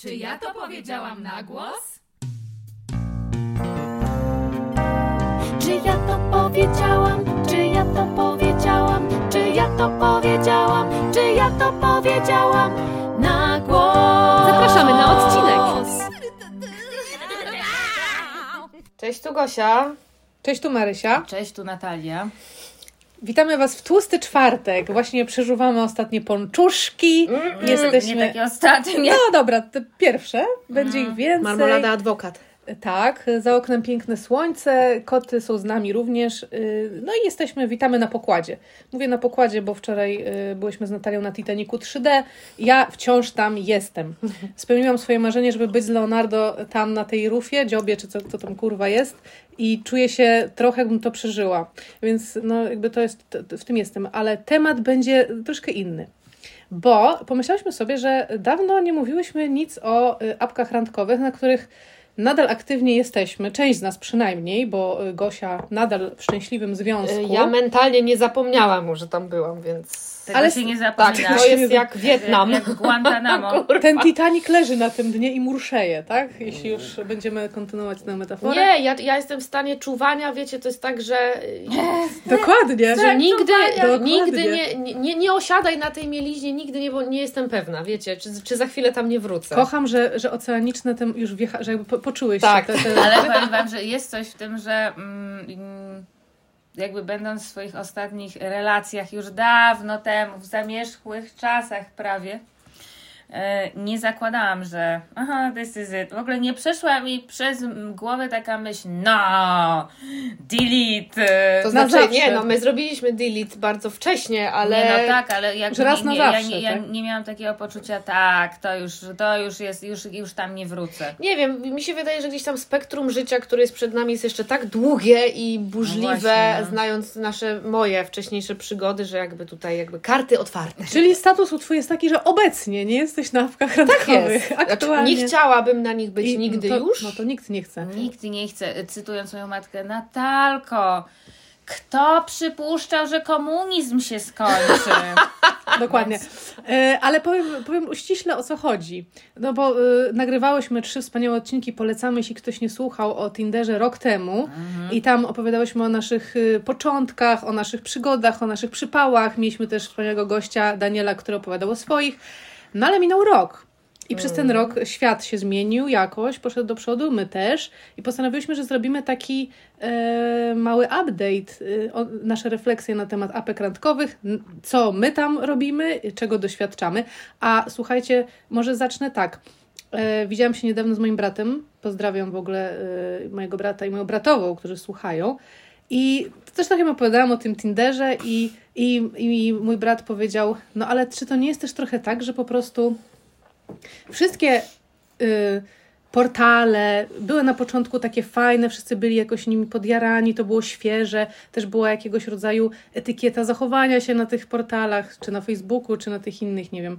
Czy ja to powiedziałam na głos? Czy ja to powiedziałam? Czy ja to powiedziałam? Czy ja to powiedziałam? Czy ja to powiedziałam na głos? Zapraszamy na odcinek. Cześć, tu Gosia. Cześć, tu Marysia. Cześć, tu Natalia. Witamy Was w tłusty czwartek. Właśnie przeżuwamy ostatnie ponczuszki. Jesteśmy... Nie takie ostatnie. No dobra, te pierwsze. Będzie ich więcej. Marmolada adwokat. Tak, za oknem piękne słońce, koty są z nami również. Yy, No i jesteśmy, witamy na pokładzie. Mówię na pokładzie, bo wczoraj yy, byłyśmy z Natalią na Titanicu 3D. Ja wciąż tam jestem. Spełniłam swoje marzenie, żeby być z Leonardo tam na tej rufie, dziobie, czy co, co tam kurwa jest. I czuję się trochę, jakbym to przeżyła. Więc no jakby to jest, w tym jestem. Ale temat będzie troszkę inny. Bo pomyślałyśmy sobie, że dawno nie mówiłyśmy nic o y, apkach randkowych, na których nadal aktywnie jesteśmy, część z nas przynajmniej, bo y, Gosia nadal w szczęśliwym związku. Ja mentalnie nie zapomniałam, że tam byłam, więc... Tego Ale się nie Tak, zapomina. to jest jak Wietnam. Jak Guantanamo. Ten Titanic leży na tym dnie i murszeje, tak? Jeśli już będziemy kontynuować tę metaforę. Nie, ja, ja jestem w stanie czuwania, wiecie, to jest tak, że, Dokładnie. że nigdy, Dokładnie. nigdy nie, nie, nie osiadaj na tej mieliźnie, nigdy nie, bo nie jestem pewna, wiecie, czy, czy za chwilę tam nie wrócę. Kocham, że, że oceaniczne tym już wjecha, że jakby po, poczułeś Tak. się. Te, te... Ale powiem Wam, że jest coś w tym, że mm, jakby będąc w swoich ostatnich relacjach już dawno temu, w zamierzchłych czasach prawie, nie zakładałam, że aha, this is it. W ogóle nie przeszła mi przez głowę taka myśl, no, delete. To Na znaczy, zawsze. nie, no my zrobiliśmy delete bardzo wcześnie, ale... Nie, no tak, ale jakby Że raz nie, na nie, ja, zawsze, nie, ja tak? nie miałam takiego poczucia, tak, to już, to już jest, już, już tam nie wrócę. Nie wiem, mi się wydaje, że gdzieś tam spektrum życia, które jest przed nami, jest jeszcze tak długie i burzliwe, No właśnie, no. znając nasze, moje wcześniejsze przygody, że jakby tutaj jakby karty otwarte. Czyli status u Twój jest taki, że obecnie nie jesteś na apkach randkowych. Znaczy, Aktualnie. nie chciałabym na nich być I- nigdy to, już. No to nikt nie chce. Nikt nie chce, cytując moją matkę, Natalko, kto przypuszczał, że komunizm się skończy? Dokładnie. E, ale powiem, powiem uściśle o co chodzi. No bo e, nagrywałyśmy trzy wspaniałe odcinki, polecamy, jeśli ktoś nie słuchał o Tinderze rok temu. I tam opowiadałyśmy o naszych e, początkach, o naszych przygodach, o naszych przypałach. Mieliśmy też wspaniałego gościa, Daniela, który opowiadał o swoich. No ale minął rok. I przez ten rok świat się zmienił jakoś, poszedł do przodu, my też. I postanowiliśmy, że zrobimy taki e, mały update, e, o, nasze refleksje na temat apek randkowych, co my tam robimy, czego doświadczamy. A słuchajcie, może zacznę tak. E, widziałam się niedawno z moim bratem. Pozdrawiam w ogóle e, mojego brata i moją bratową, którzy słuchają. I też trochę opowiadałam o tym Tinderze i, i, i mój brat powiedział, no ale czy to nie jest też trochę tak, że po prostu wszystkie y, portale były na początku takie fajne, wszyscy byli jakoś nimi podjarani, to było świeże, też była jakiegoś rodzaju etykieta zachowania się na tych portalach, czy na Facebooku, czy na tych innych, nie wiem,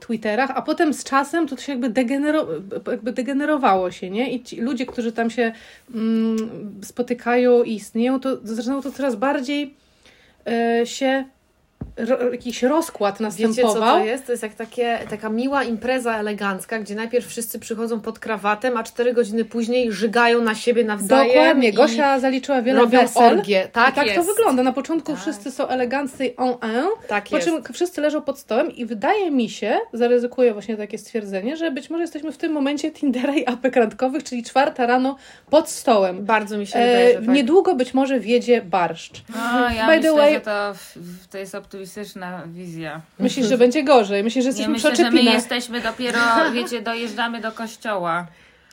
Twitterach, a potem z czasem to się jakby, degenero, jakby degenerowało się, nie? I ludzie, którzy tam się mm, spotykają i istnieją, to zaczynało to coraz bardziej się ro, jakiś rozkład następował. Wiecie, co to jest? To jest jak takie, taka miła impreza elegancka, gdzie najpierw wszyscy przychodzą pod krawatem, a cztery godziny później żygają na siebie nawzajem. Dokładnie, Gosia zaliczyła wiele robią wesel. orgie. Tak, I tak to jest. wygląda. Na początku Tak. wszyscy są eleganccy en un, Tak po jest. czym wszyscy leżą pod stołem i wydaje mi się, zaryzykuję właśnie takie stwierdzenie, że być może jesteśmy w tym momencie Tindera i apek randkowych, czyli czwarta rano pod stołem. Bardzo mi się wydaje, E, że tak. niedługo być może wiedzie barszcz. No, ja By the myślę, way- że to, to jest optymistyczna wizja. Myślisz, że będzie gorzej? Myślisz, że Nie jesteśmy myślę, przy że my jesteśmy dopiero, wiecie, dojeżdżamy do kościoła.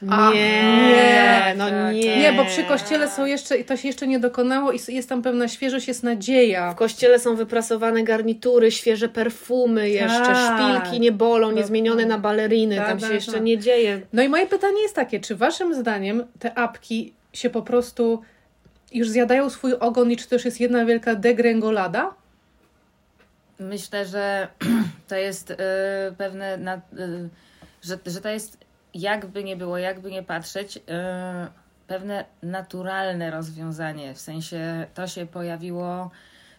A, Nie, nie, no tak, nie. Nie, bo przy kościele są jeszcze, i to się jeszcze nie dokonało i jest tam pewna świeżość, jest nadzieja. W kościele są wyprasowane garnitury, świeże perfumy jeszcze, Tak. szpilki nie bolą, nie zmienione na baleriny, Tak, tam się tak, jeszcze tak. nie dzieje. No i moje pytanie jest takie, czy waszym zdaniem te apki się po prostu już zjadają swój ogon i czy to już jest jedna wielka degrengolada? Myślę, że to jest y, pewne, na, y, że, że to jest jakby nie było, jakby nie patrzeć, y, pewne naturalne rozwiązanie. W sensie to się pojawiło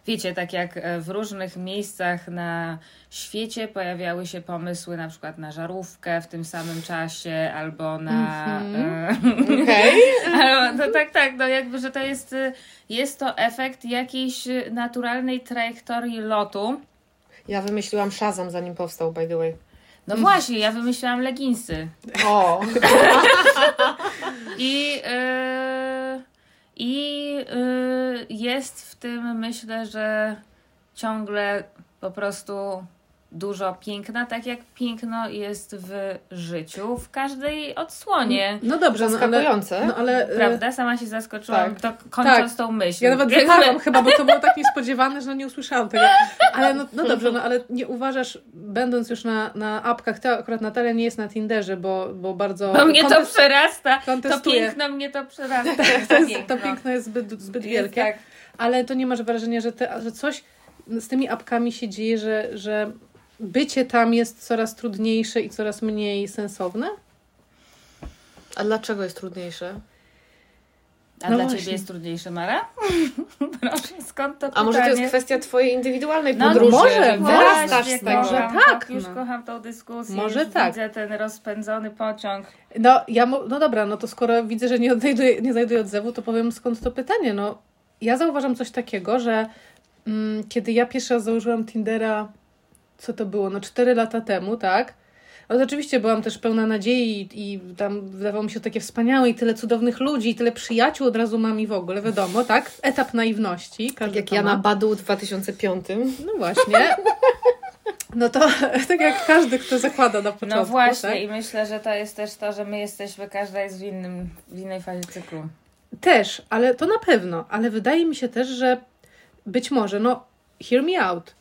wiecie, tak jak e, w różnych miejscach na świecie pojawiały się pomysły na przykład na żarówkę w tym samym czasie albo na. Mhm. Okej. Okay. no tak, tak, no jakby, że to jest, e, jest to efekt jakiejś naturalnej trajektorii lotu. Ja wymyśliłam Shazam zanim powstał, by the way. No właśnie, ja wymyśliłam leginsy. O! I. Yy, I yy, jest w tym, myślę, że ciągle po prostu dużo piękna, tak jak piękno jest w życiu, w każdej odsłonie. No dobrze, no ale, Zaskakujące. no ale e, Prawda? Sama się zaskoczyłam, tak. to kończąc Tak. tą myśl. Ja nawet wychałam chyba, bo to było tak niespodziewane, że nie usłyszałam tego. Ale no, no dobrze, no ale nie uważasz, będąc już na, na apkach, to akurat Natalia nie jest na Tinderze, bo, bo bardzo... Bo mnie to przerasta. To kontestuję. piękno mnie to przerasta. to, jest, to piękno jest zbyt, zbyt Jest wielkie. tak. Ale to nie masz wrażenia, że, te, że coś z tymi apkami się dzieje, że, że bycie tam jest coraz trudniejsze i coraz mniej sensowne? A dlaczego jest trudniejsze? A No dla właśnie. Ciebie jest trudniejsze, Mara? Proszę, skąd to A może to jest pytanie? kwestia twojej indywidualnej No podróży? może, wyrastasz z tego. może tak, Już no. kocham tą dyskusję. Może już tak. Widzę ten rozpędzony pociąg. No, ja no dobra, no to skoro widzę, że nie odnajduję, nie znajduję odzewu, to powiem skąd to pytanie. No, ja zauważam coś takiego, że mm, kiedy ja pierwszy raz założyłam Tindera, co to było, no 4 lata temu, tak? No to oczywiście byłam też pełna nadziei i tam wydawało mi się to takie wspaniałe i tyle cudownych ludzi i tyle przyjaciół od razu mam i w ogóle, wiadomo, tak? Etap naiwności. Tak jak ja na Badu w 2005. No właśnie. No to tak jak każdy, kto zakłada na początku. No właśnie tak? i myślę, że to jest też to, że my jesteśmy, każda jest w, innym, w innej fazie cyklu. Też, ale to na pewno. Ale wydaje mi się też, że być może, no, hear me out,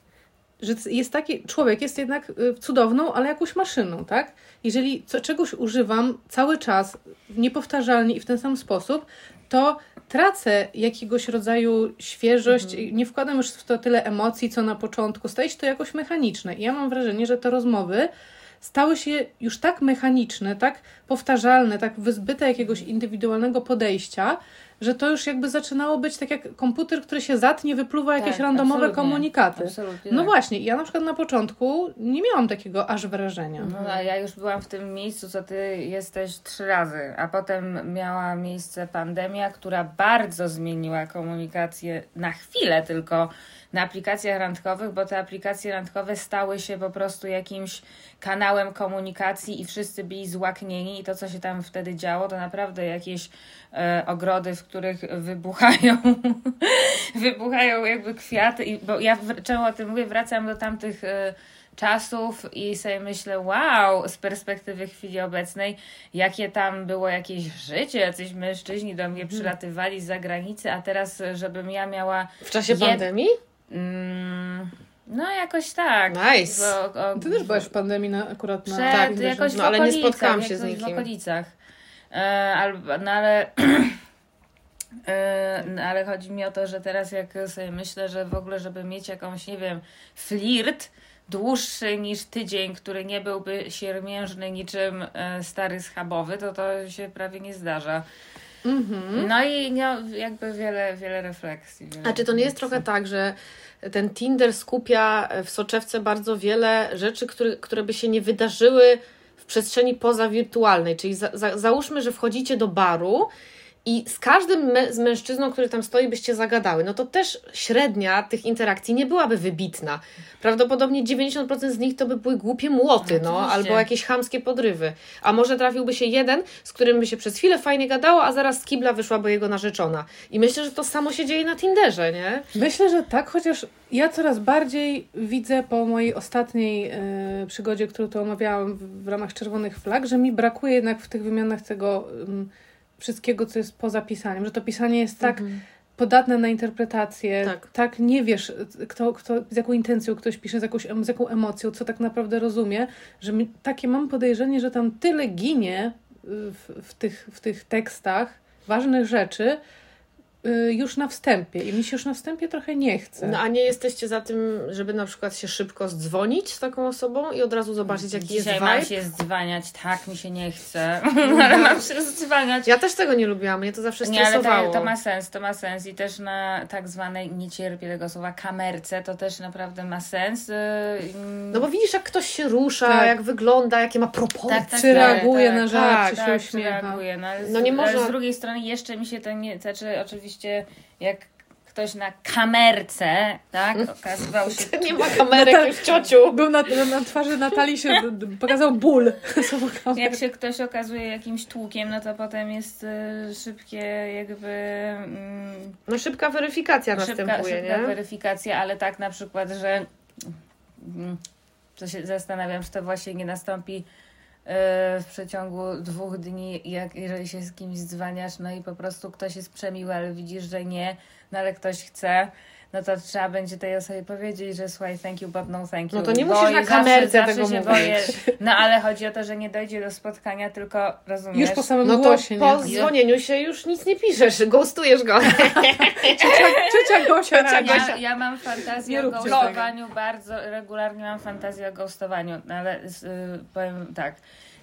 że jest taki, człowiek jest jednak y, cudowną, ale jakąś maszyną, tak? Jeżeli co, czegoś używam cały czas, niepowtarzalnie i w ten sam sposób, to tracę jakiegoś rodzaju świeżość, i nie wkładam już w to tyle emocji, co na początku, staje się to jakoś mechaniczne. I ja mam wrażenie, że te rozmowy stały się już tak mechaniczne, tak powtarzalne, tak wyzbyte jakiegoś indywidualnego podejścia, że to już jakby zaczynało być tak jak komputer, który się zatnie, wypluwa jakieś Tak, randomowe absolutnie. komunikaty. Absolutnie No tak. właśnie, ja na przykład na początku nie miałam takiego aż wrażenia. No, a ja już byłam w tym miejscu, co ty jesteś trzy razy, a potem miała miejsce pandemia, która bardzo zmieniła komunikację na chwilę tylko na aplikacjach randkowych, bo te aplikacje randkowe stały się po prostu jakimś kanałem komunikacji i wszyscy byli złaknieni i to, co się tam wtedy działo, to naprawdę jakieś e, ogrody, w których wybuchają wybuchają jakby kwiaty, i, bo ja czemu o tym mówię, wracam do tamtych e, czasów i sobie myślę, wow, z perspektywy chwili obecnej, jakie tam było jakieś życie, jacyś mężczyźni do mnie przylatywali z zagranicy, a teraz, e, żebym ja miała W czasie Jed- pandemii? Mm, no jakoś tak. Nice. Bo, o, Ty też byłaś w pandemii na, akurat na... przed, tak, jakoś no, w ale nie spotkałam się z nikim. W okolicach. E, albo, no ale... e, no, ale chodzi mi o to, że teraz jak sobie myślę, że w ogóle, żeby mieć jakąś, nie wiem, flirt dłuższy niż tydzień, który nie byłby siermiężny niczym e, stary schabowy, to to się prawie nie zdarza. Mhm. No i jakby wiele, wiele refleksji. Wiele A czy to nie jest trochę tak, że ten Tinder skupia w soczewce bardzo wiele rzeczy, które, które by się nie wydarzyły w przestrzeni pozawirtualnej? Czyli za, za, załóżmy, że wchodzicie do baru i z każdym z mężczyzną, który tam stoi, byście zagadały. No to też średnia tych interakcji nie byłaby wybitna. Prawdopodobnie 90% z nich to by były głupie młoty, no, Oczywiście. albo jakieś chamskie podrywy. A może trafiłby się jeden, z którym by się przez chwilę fajnie gadało, a zaraz z kibla wyszłaby jego narzeczona. I myślę, że to samo się dzieje na Tinderze, nie? Myślę, że tak, chociaż ja coraz bardziej widzę po mojej ostatniej e, przygodzie, którą tu omawiałam w, w ramach Czerwonych Flag, że mi brakuje jednak w tych wymianach tego wszystkiego, co jest poza pisaniem, że to pisanie jest tak podatne na interpretację, Tak. tak, nie wiesz, kto, kto, z jaką intencją ktoś pisze, z, jakąś, z jaką emocją, co tak naprawdę rozumie, że mi, takie mam podejrzenie, że tam tyle ginie w, w, tych, w tych tekstach ważnych rzeczy, już na wstępie i mi się już na wstępie trochę nie chce. No a nie jesteście za tym, żeby na przykład się szybko zdzwonić z taką osobą i od razu zobaczyć, jaki Dzisiaj jest mam vibe? się zdzwaniać, tak mi się nie chce, ale mam się zdzwaniać. Ja też tego nie lubiłam, mnie to zawsze Nie, ale stresowało. to, to ma sens, to ma sens i też na tak zwanej, nie cierpię tego słowa, kamerce, to też naprawdę ma sens. Yy, mm, No bo widzisz, jak ktoś się rusza, Tak. jak wygląda, jakie ma proporcje. Tak, tak, czy tak, reaguje tak, na żart, tak, czy się tak, uśmiecha. reaguje. No, ale z, No nie można- z drugiej strony jeszcze mi się to nie, znaczy oczywiście jak ktoś na kamerce, tak, okazywał się Nie ma kamerek Natal- już, ciociu. Był na, na twarzy Natalii się pokazał ból. Jak się ktoś okazuje jakimś tłukiem, no to potem jest y, szybkie jakby mm, No szybka weryfikacja szybka, następuje, szybka nie? weryfikacja, ale tak na przykład, że mm, to się zastanawiam, czy to właśnie nie nastąpi w przeciągu dwóch dni, jak jeżeli się z kimś dzwaniasz, no i po prostu ktoś jest przemiły, ale widzisz, że nie, no ale ktoś chce, no to trzeba będzie tej osobie powiedzieć, że słuchaj, thank you, but no thank you. No to nie Boję, musisz na zawsze- kamerce zawsze tego się mówić. boję. No ale chodzi o to, że nie dojdzie do spotkania, tylko rozumiesz. Już po samym No to głosie, nie? po dzwonieniu się już nic nie piszesz, ghostujesz go. Ciocia Gosia Ciocia. Gosia. Ja, ja mam fantazję o ghostowaniu, bardzo regularnie mam fantazję o ghostowaniu, no ale y, powiem tak,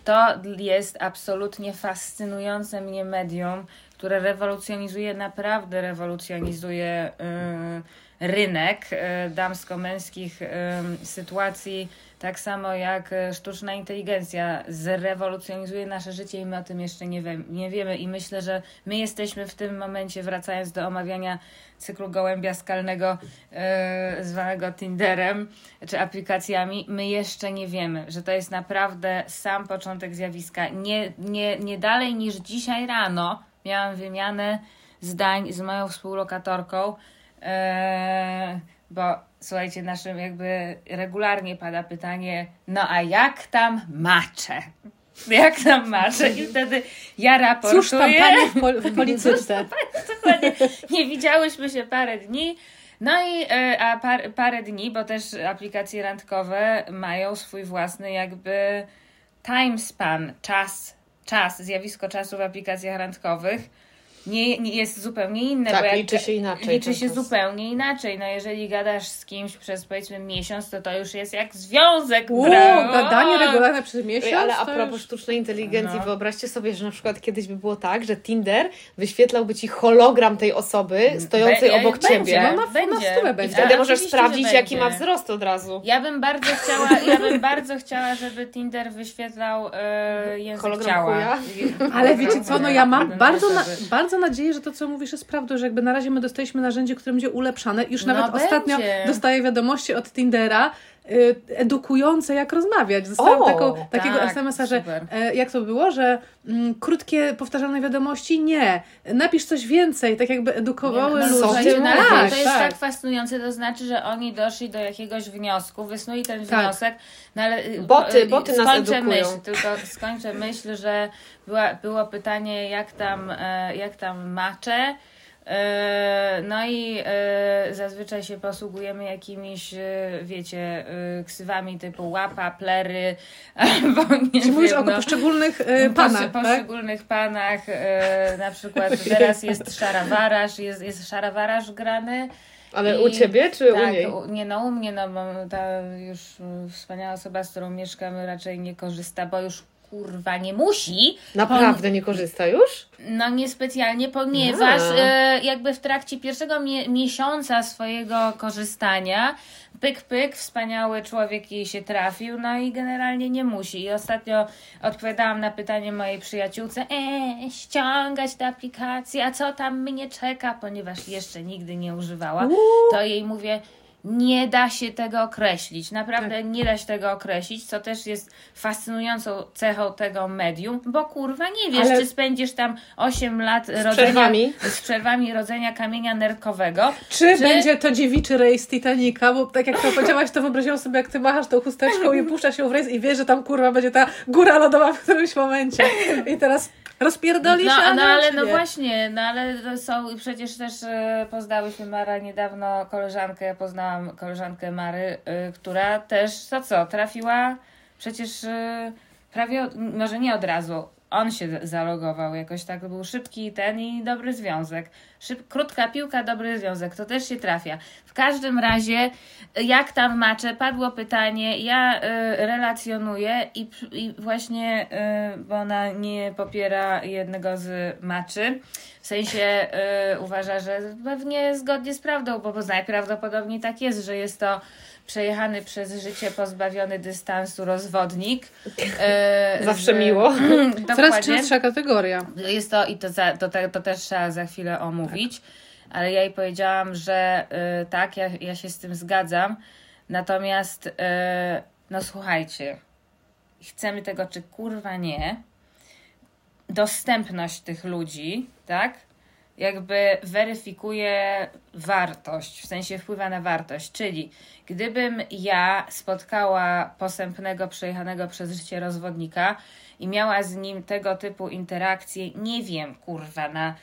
to jest absolutnie fascynujące mnie medium, które rewolucjonizuje, naprawdę rewolucjonizuje y, rynek y, damsko-męskich y, sytuacji, tak samo jak sztuczna inteligencja zrewolucjonizuje nasze życie i my o tym jeszcze nie, wie, nie wiemy i myślę, że my jesteśmy w tym momencie, wracając do omawiania cyklu gołębia skalnego zwanego Tinderem czy aplikacjami, my jeszcze nie wiemy, że to jest naprawdę sam początek zjawiska. Nie, nie, nie dalej niż dzisiaj rano miałam wymianę zdań z moją współlokatorką, e, bo słuchajcie, naszym jakby regularnie pada pytanie, no a jak tam macze? Jak tam macze? I wtedy ja raportuję. Cóż tam panie w, pol- w policyce? Dokładnie. Nie widziałyśmy się parę dni. No i e, a par, parę dni, bo też aplikacje randkowe mają swój własny jakby time span, czas, czas, zjawisko czasu w aplikacjach randkowych. Nie, nie jest zupełnie inne. Tak, bo liczy się inaczej Liczy się zupełnie inaczej. No jeżeli gadasz z kimś przez powiedzmy miesiąc, to to już jest jak związek. Uuu, gadanie regularne przez miesiąc? Ale a propos już- sztucznej inteligencji, No. wyobraźcie sobie, że na przykład kiedyś by było tak, że Tinder wyświetlałby ci hologram tej osoby stojącej Be- obok będzie, ciebie. No na- na będzie. stówę I będzie. wtedy A, możesz sprawdzić, jaki ma wzrost od razu. Ja bym bardzo chciała, ja bym bardzo chciała, żeby Tinder wyświetlał e, język Hologram ciała. chuja? Ale wiecie co, no ja mam Bym bardzo, na, żeby- bardzo nadzieję, że to co mówisz jest prawdą, że jakby na razie my dostaliśmy narzędzie, które będzie ulepszane. Już No nawet ostatnio dostaję wiadomości od Tindera edukujące, jak rozmawiać. Dostałam O, taką, takiego tak, SMS-a, że super. e, jak to było, że mm, krótkie, powtarzalne wiadomości nie. Napisz coś więcej, tak jakby edukowały no, co ludzi. ty no, mówisz? to jest tak. tak fascynujące, to znaczy, że oni doszli do jakiegoś wniosku, wysnuli ten Tak. wniosek, no ale y, Boty- y, boty nas skończę edukują. myśl, tylko skończę myśl, że była, było pytanie, jak tam, e, jak tam macze. No i e, zazwyczaj się posługujemy jakimiś, e, wiecie, e, ksywami typu łapa, plery, albo nie Czy mówisz o no, poszczególnych panach, Poszczy- tak? poszczególnych panach, na przykład teraz jest szarawarasz, jest, jest szarawarasz grany. Ale I- u ciebie czy tak, u niej? u- nie no u mnie, no bo ta już wspaniała osoba, z którą mieszkamy raczej nie korzysta, bo już kurwa nie musi. Naprawdę nie korzysta już? No niespecjalnie, ponieważ e, jakby w trakcie pierwszego mie- miesiąca swojego korzystania pyk, pyk, wspaniały człowiek jej się trafił, no i generalnie nie musi. I ostatnio odpowiadałam na pytanie mojej przyjaciółce, e, ściągać tę aplikację, a co tam mnie czeka, ponieważ jeszcze nigdy nie używała, to jej mówię, nie da się tego określić. Naprawdę Tak. nie da się tego określić, co też jest fascynującą cechą tego medium, bo kurwa nie wiesz, Ale- czy spędzisz tam 8 lat rodzenia, przerwami. z przerwami rodzenia kamienia nerkowego. Czy, będzie to dziewiczy rejs Titanica, bo tak jak to powiedziałaś, to wyobraziłam sobie, jak ty machasz tą chusteczką i puszczasz ją w rejs i wiesz, że tam kurwa będzie ta góra lodowa w którymś momencie. I teraz rozpierdoli No, się, no ale no nie? właśnie, no ale są i przecież też e, poznałyśmy Mara niedawno koleżankę, poznałam koleżankę Mary, e, która też, to co, trafiła przecież e, prawie, od, może nie od razu, on się zalogował jakoś tak, był szybki ten i dobry związek. Szyb, krótka piłka, dobry związek, to też się trafia. W każdym razie, jak tam macze, padło pytanie, ja y, relacjonuję i, i właśnie, y, bo ona nie popiera jednego z maczy, w sensie y, uważa, że pewnie zgodnie z prawdą, bo, bo najprawdopodobniej tak jest, że jest to przejechany przez życie pozbawiony dystansu rozwodnik. E, Zawsze z- miło. Coraz częstsza kategoria. Jest to i to, za, to, te- to też trzeba za chwilę omówić, ale ja jej powiedziałam, że y, tak, ja, ja się z tym zgadzam. Natomiast, y, no słuchajcie, chcemy tego czy kurwa nie, dostępność tych ludzi, tak? Jakby weryfikuje wartość, w sensie wpływa na wartość. Czyli gdybym ja spotkała posępnego, przejechanego przez życie rozwodnika i miała z nim tego typu interakcje, nie wiem, kurwa, na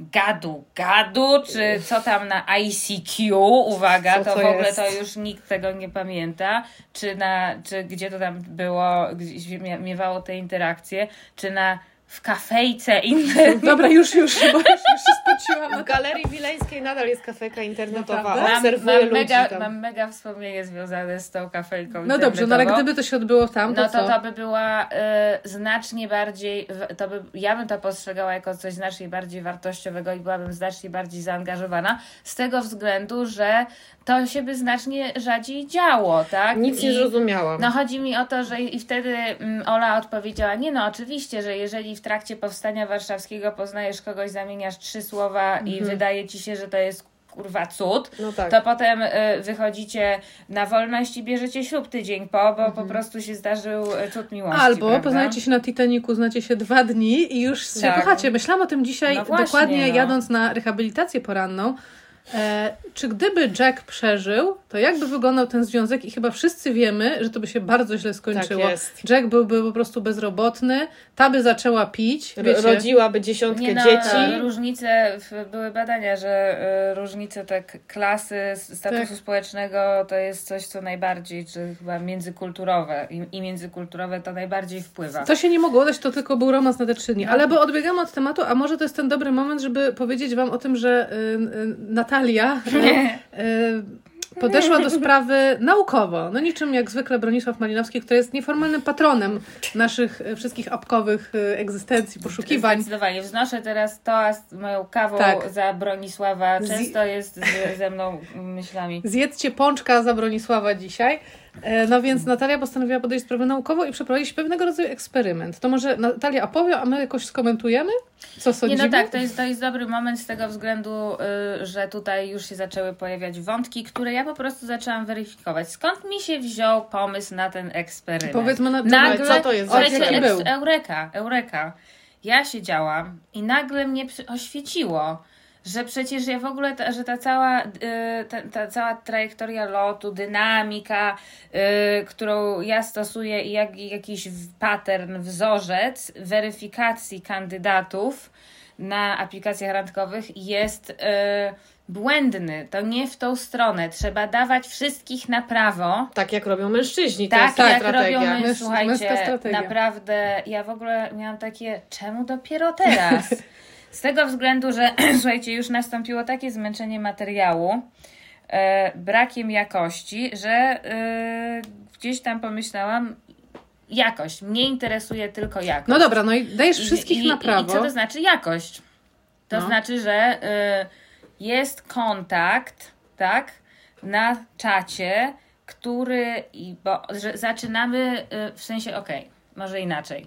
gadu, gadu, czy co tam na ICQ, uwaga, Co to to w ogóle jest? to już nikt tego nie pamięta, czy na, czy gdzie to tam było, gdzieś miewało te interakcje, czy na w kafejce inne. Dobra, już, już, bo już, już się spociłam. W Galerii Wileńskiej nadal jest kafejka internetowa. Mam, Obserwuję mam, ludzi mega, tam. mam mega wspomnienie związane z tą kafejką No dobrze, no ale gdyby to się odbyło tam, to No to co? to by była y, znacznie bardziej, to by, ja bym to postrzegała jako coś znacznie bardziej wartościowego i byłabym znacznie bardziej zaangażowana z tego względu, że to się by znacznie rzadziej działo, tak? Nic nie I- zrozumiałam. no chodzi mi o to, że i wtedy mm, Ola odpowiedziała, nie no oczywiście, że jeżeli w trakcie powstania warszawskiego poznajesz kogoś, zamieniasz trzy słowa i wydaje ci się, że to jest kurwa cud, No tak. to potem y, wychodzicie na wolność i bierzecie ślub tydzień po, bo po prostu się zdarzył y, cud miłości. Albo prawda? poznajecie się na Titanicu, znacie się dwa dni i już się Tak. kochacie. Myślałam o tym dzisiaj, No właśnie, dokładnie no. jadąc na rehabilitację poranną. E, czy gdyby Jack przeżył, to jakby wyglądał ten związek i chyba wszyscy wiemy, że to by się bardzo źle skończyło. Tak jest. Jack byłby po prostu bezrobotny, ta by zaczęła pić, wiecie, Rodziłaby dziesiątkę Nie no, dzieci. różnice, w- były badania, że y, różnice tak klasy, statusu Tak. społecznego to jest coś, co najbardziej, czy chyba międzykulturowe i, i międzykulturowe to najbardziej wpływa. To się nie mogło udać, to tylko był romans na te trzy dni. Ale bo odbiegamy od tematu, a może to jest ten dobry moment, żeby powiedzieć Wam o tym, że y, y, Natalia y, y, podeszła do sprawy naukowo. No niczym jak zwykle Bronisław Malinowski, który jest nieformalnym patronem naszych y, wszystkich apkowych y, egzystencji, poszukiwań. Zdecydowanie. Wznoszę teraz toast moją kawą Tak. za Bronisława. Często jest z, ze mną myślami. Zjedzcie pączka za Bronisława dzisiaj. E, No więc Natalia postanowiła podejść sprawę naukowo i przeprowadzić pewnego rodzaju eksperyment. To może Natalia opowie, a my jakoś skomentujemy? Co Nie, sądzimy? no tak, to jest, to jest dobry moment z tego względu, y, że tutaj już się zaczęły pojawiać wątki, które ja po prostu zaczęłam weryfikować. Skąd mi się wziął pomysł na ten eksperyment? Powiedzmy na nagle, co to jest Jaki był? Eureka, eureka. Ja siedziałam i nagle mnie oświeciło, że przecież ja w ogóle, ta, że ta cała, y, ta, ta cała trajektoria lotu, dynamika, y, którą ja stosuję i jak, jakiś pattern, wzorzec weryfikacji kandydatów na aplikacjach randkowych jest y, błędny. To nie w tą stronę. Trzeba dawać wszystkich na prawo. Tak jak robią mężczyźni. to Tak, jest ta jak strategia. robią Męż- my, słuchajcie, naprawdę, ja w ogóle miałam takie, czemu dopiero teraz? Z tego względu, że słuchajcie, już nastąpiło takie zmęczenie materiału, e, brakiem jakości, że e, gdzieś tam pomyślałam, jakość, mnie interesuje tylko jakość. No dobra, no i dajesz I- wszystkich i, na I prawo. co to znaczy jakość? To No. znaczy, że y, jest kontakt, tak, na czacie, który, i bo, że zaczynamy y, w sensie, okej, może inaczej.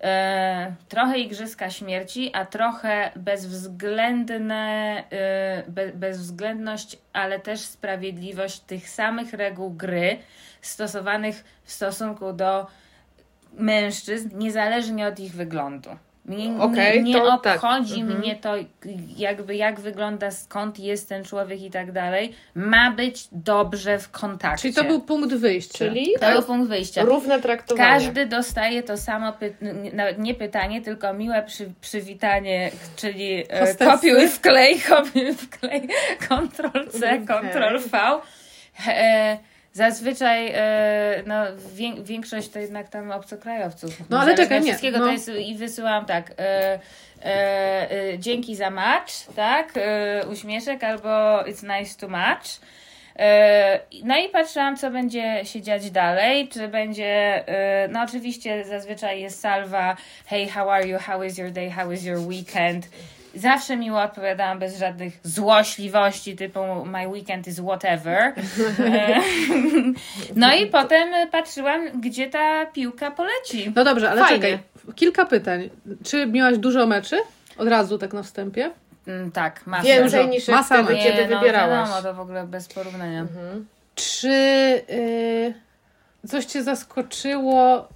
E, trochę igrzyska śmierci, a trochę bezwzględne, e, be, bezwzględność, ale też sprawiedliwość tych samych reguł gry stosowanych w stosunku do mężczyzn, niezależnie od ich wyglądu. Mnie Okej, nie, nie to tak. obchodzi Mhm. mnie to, jakby jak wygląda, skąd jest ten człowiek i tak dalej. Ma być dobrze w kontakcie. Czyli to był punkt wyjścia. Czyli to był punkt wyjścia. równe traktowanie. Każdy dostaje to samo, py- nie pytanie, tylko miłe przy, przywitanie, czyli e, Hostessy. kopiuj wklej, kopiuj wklej, Ctrl C, Okej. Ctrl V. E, Zazwyczaj e, no, wię, większość to jednak tam obcokrajowców. No, ale czekaj, nie, Wszystkiego no. to jest i wysyłam tak. E, e, dzięki za match, tak? Uśmieszek albo it's nice to match. No i patrzyłam, co będzie się dziać dalej. Czy będzie. No, oczywiście zazwyczaj jest salwa. Hey, how are you? How is your day? How is your weekend? Zawsze miło odpowiadałam bez żadnych złośliwości, typu my weekend is whatever. E, No i potem patrzyłam, gdzie ta piłka poleci. No dobrze, ale Fajnie. czekaj. Kilka pytań. Czy miałaś dużo meczy? Od razu tak na wstępie? Mm, Tak, masę. Więcej niż Masa wtedy, ma. kiedy no, wybierałaś. wiadomo, to w ogóle bez porównania. Czy y, coś Cię zaskoczyło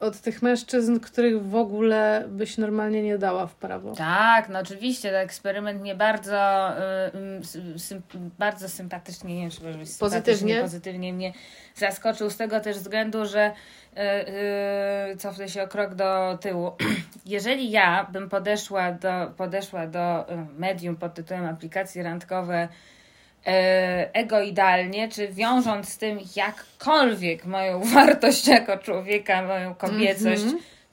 od tych mężczyzn, których w ogóle byś normalnie nie dała w prawo? Tak, no oczywiście, ten eksperyment mnie bardzo, y, bardzo sympatycznie, nie wiem, czy sympatycznie, Pozytywnie? pozytywnie mnie zaskoczył z tego też względu, że y, y, cofnę się o krok do tyłu. Jeżeli ja bym podeszła do, podeszła do y, medium pod tytułem aplikacje randkowe e, egoidalnie, czy wiążąc z tym jakkolwiek moją wartość jako człowieka, moją kobiecość,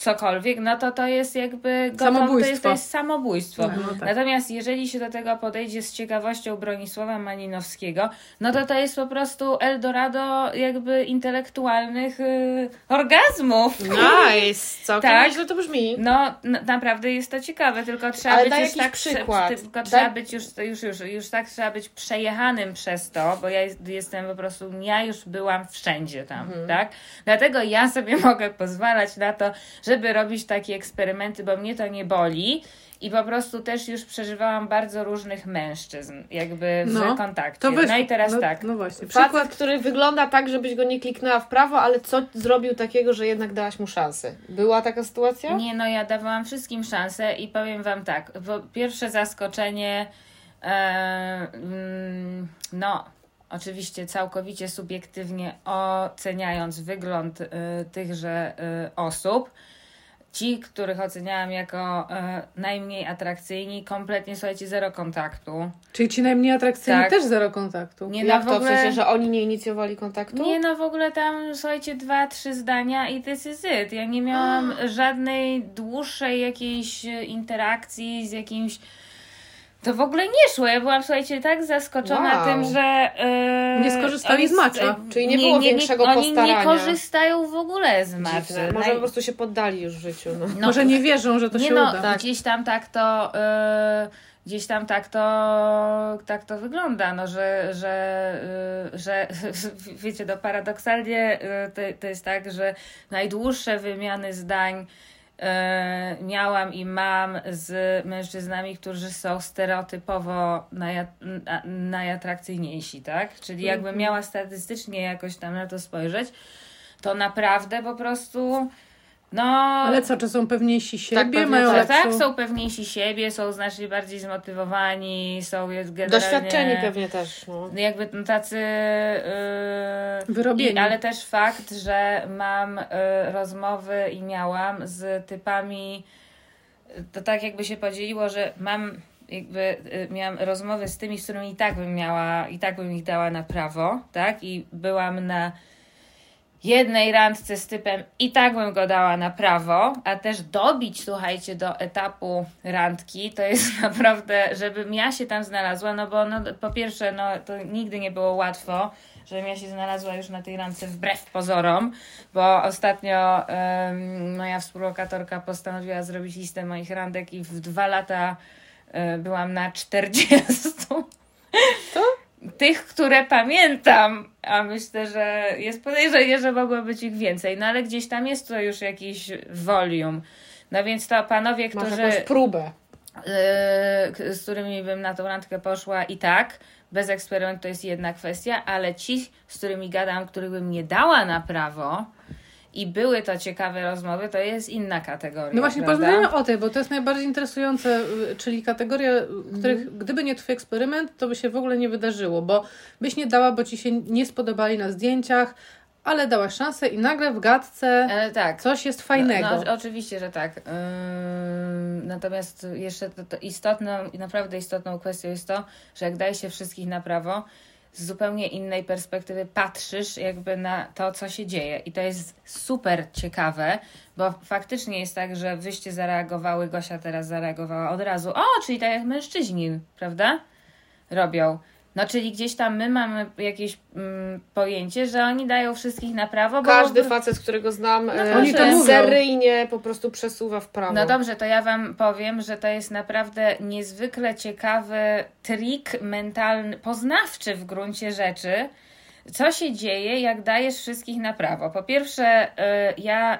cokolwiek, no to to jest jakby gotowe, to jest, Samobójstwo. to jest samobójstwo. No, no tak. Natomiast jeżeli się do tego podejdzie z ciekawością Bronisława Malinowskiego, no to to jest po prostu Eldorado jakby intelektualnych y, orgazmów. Nice! Całkiem Tak. nieźle to brzmi. No, n- naprawdę jest to ciekawe, tylko trzeba Ale być już tak prze- przykład. tylko Daj- trzeba być już, już, już, już tak trzeba być przejechanym przez to, bo ja jest, jestem po prostu, ja już byłam wszędzie tam, Mhm. tak? Dlatego ja sobie mogę pozwalać na to, żeby robić takie eksperymenty, bo mnie to nie boli. I po prostu też już przeżywałam bardzo różnych mężczyzn, jakby w No, kontakcie. To weź, no i teraz no, tak. No właśnie. Przykład, który wygląda tak, żebyś go nie kliknęła w prawo, ale co zrobił takiego, że jednak dałaś mu szansę? Była taka sytuacja? Nie, no ja dawałam wszystkim szansę i powiem Wam tak. Pierwsze zaskoczenie, e, mm, no oczywiście całkowicie subiektywnie oceniając wygląd e, tychże e, osób. Ci, których oceniałam jako e, najmniej atrakcyjni, kompletnie, słuchajcie, zero kontaktu. czyli ci najmniej atrakcyjni Tak. też zero kontaktu. Nie Jak no, to? w W ogóle... sensie, że oni nie inicjowali kontaktu? Nie no, w ogóle tam, słuchajcie, dwa, trzy zdania i this is it. Ja nie miałam żadnej dłuższej jakiejś e, interakcji z jakimś... To w ogóle nie szło. Ja byłam, słuchajcie, tak zaskoczona Wow. tym, że... e, Nie skorzystali z matcha. e, Czyli nie było większego oni postarania. nie korzystają w ogóle z Dziwne. matchy. Może po prostu się poddali już w życiu. No. no, Może nie wierzą, że to nie się no, uda. gdzieś tam tak to... e, Gdzieś tam tak to, tak to wygląda, no, że, że, y, że wiecie, no paradoksalnie to, to jest tak, że najdłuższe wymiany zdań miałam i mam z mężczyznami, którzy są stereotypowo naja, na- najatrakcyjniejsi, tak? Czyli jakbym miała statystycznie jakoś tam na to spojrzeć, to naprawdę po prostu no... Ale co, czy są pewniejsi siebie? pewnie mają Tak, lepszą... tak, są pewniejsi siebie, są znacznie bardziej zmotywowani, są jest generalnie... Doświadczeni pewnie też. No. Jakby no, tacy... Yy, Wyrobieni. i, ale też fakt, że mam y, rozmowy i miałam z typami... To tak jakby się podzieliło, że mam jakby y, miałam rozmowy z tymi, z którymi i tak bym miała, i tak bym ich dała na prawo, tak? I byłam na jednej randce z typem i tak bym go dała na prawo, a też dobić, słuchajcie, do etapu randki, to jest naprawdę, żebym ja się tam znalazła, no bo no, po pierwsze, no to nigdy nie było łatwo, żebym ja się znalazła już na tej randce wbrew pozorom, bo ostatnio em, moja współlokatorka postanowiła zrobić listę moich randek i w dwa lata e, byłam na 40. Tych, które pamiętam, a myślę, że jest podejrzenie, że mogło być ich więcej, no ale gdzieś tam jest to już jakiś volume. No więc to panowie, Masz którzy, jakąś próbę. yy, z którymi bym na tą randkę poszła i tak, bez eksperymentu to jest jedna kwestia, ale ci, z którymi gadam, których bym nie dała na prawo i były to ciekawe rozmowy, to jest inna kategoria. No właśnie, prawda? porozmawiamy o tej, bo to jest najbardziej interesujące, y, czyli kategoria, których gdyby nie twój eksperyment, to by się w ogóle nie wydarzyło, bo byś nie dała, bo ci się nie spodobali na zdjęciach, ale dałaś szansę i nagle w gadce E, tak. coś jest fajnego. No, no, oczywiście, że tak. Ym, natomiast jeszcze to, to istotną i naprawdę istotną kwestią jest to, że jak daje się wszystkich na prawo, z zupełnie innej perspektywy patrzysz jakby na to, co się dzieje. I to jest super ciekawe, bo faktycznie jest tak, że wyście zareagowały, Gosia teraz zareagowała od razu. O, czyli tak jak mężczyźni, prawda? Robią. No, czyli gdzieś tam my mamy jakieś mm, pojęcie, że oni dają wszystkich na prawo, bo Każdy facet, którego znam, No e, oni to seryjnie po prostu przesuwa w prawo. No dobrze, to ja Wam powiem, że to jest naprawdę niezwykle ciekawy trik mentalny, poznawczy w gruncie rzeczy. Co się dzieje, jak dajesz wszystkich na prawo? Po pierwsze, y, ja y,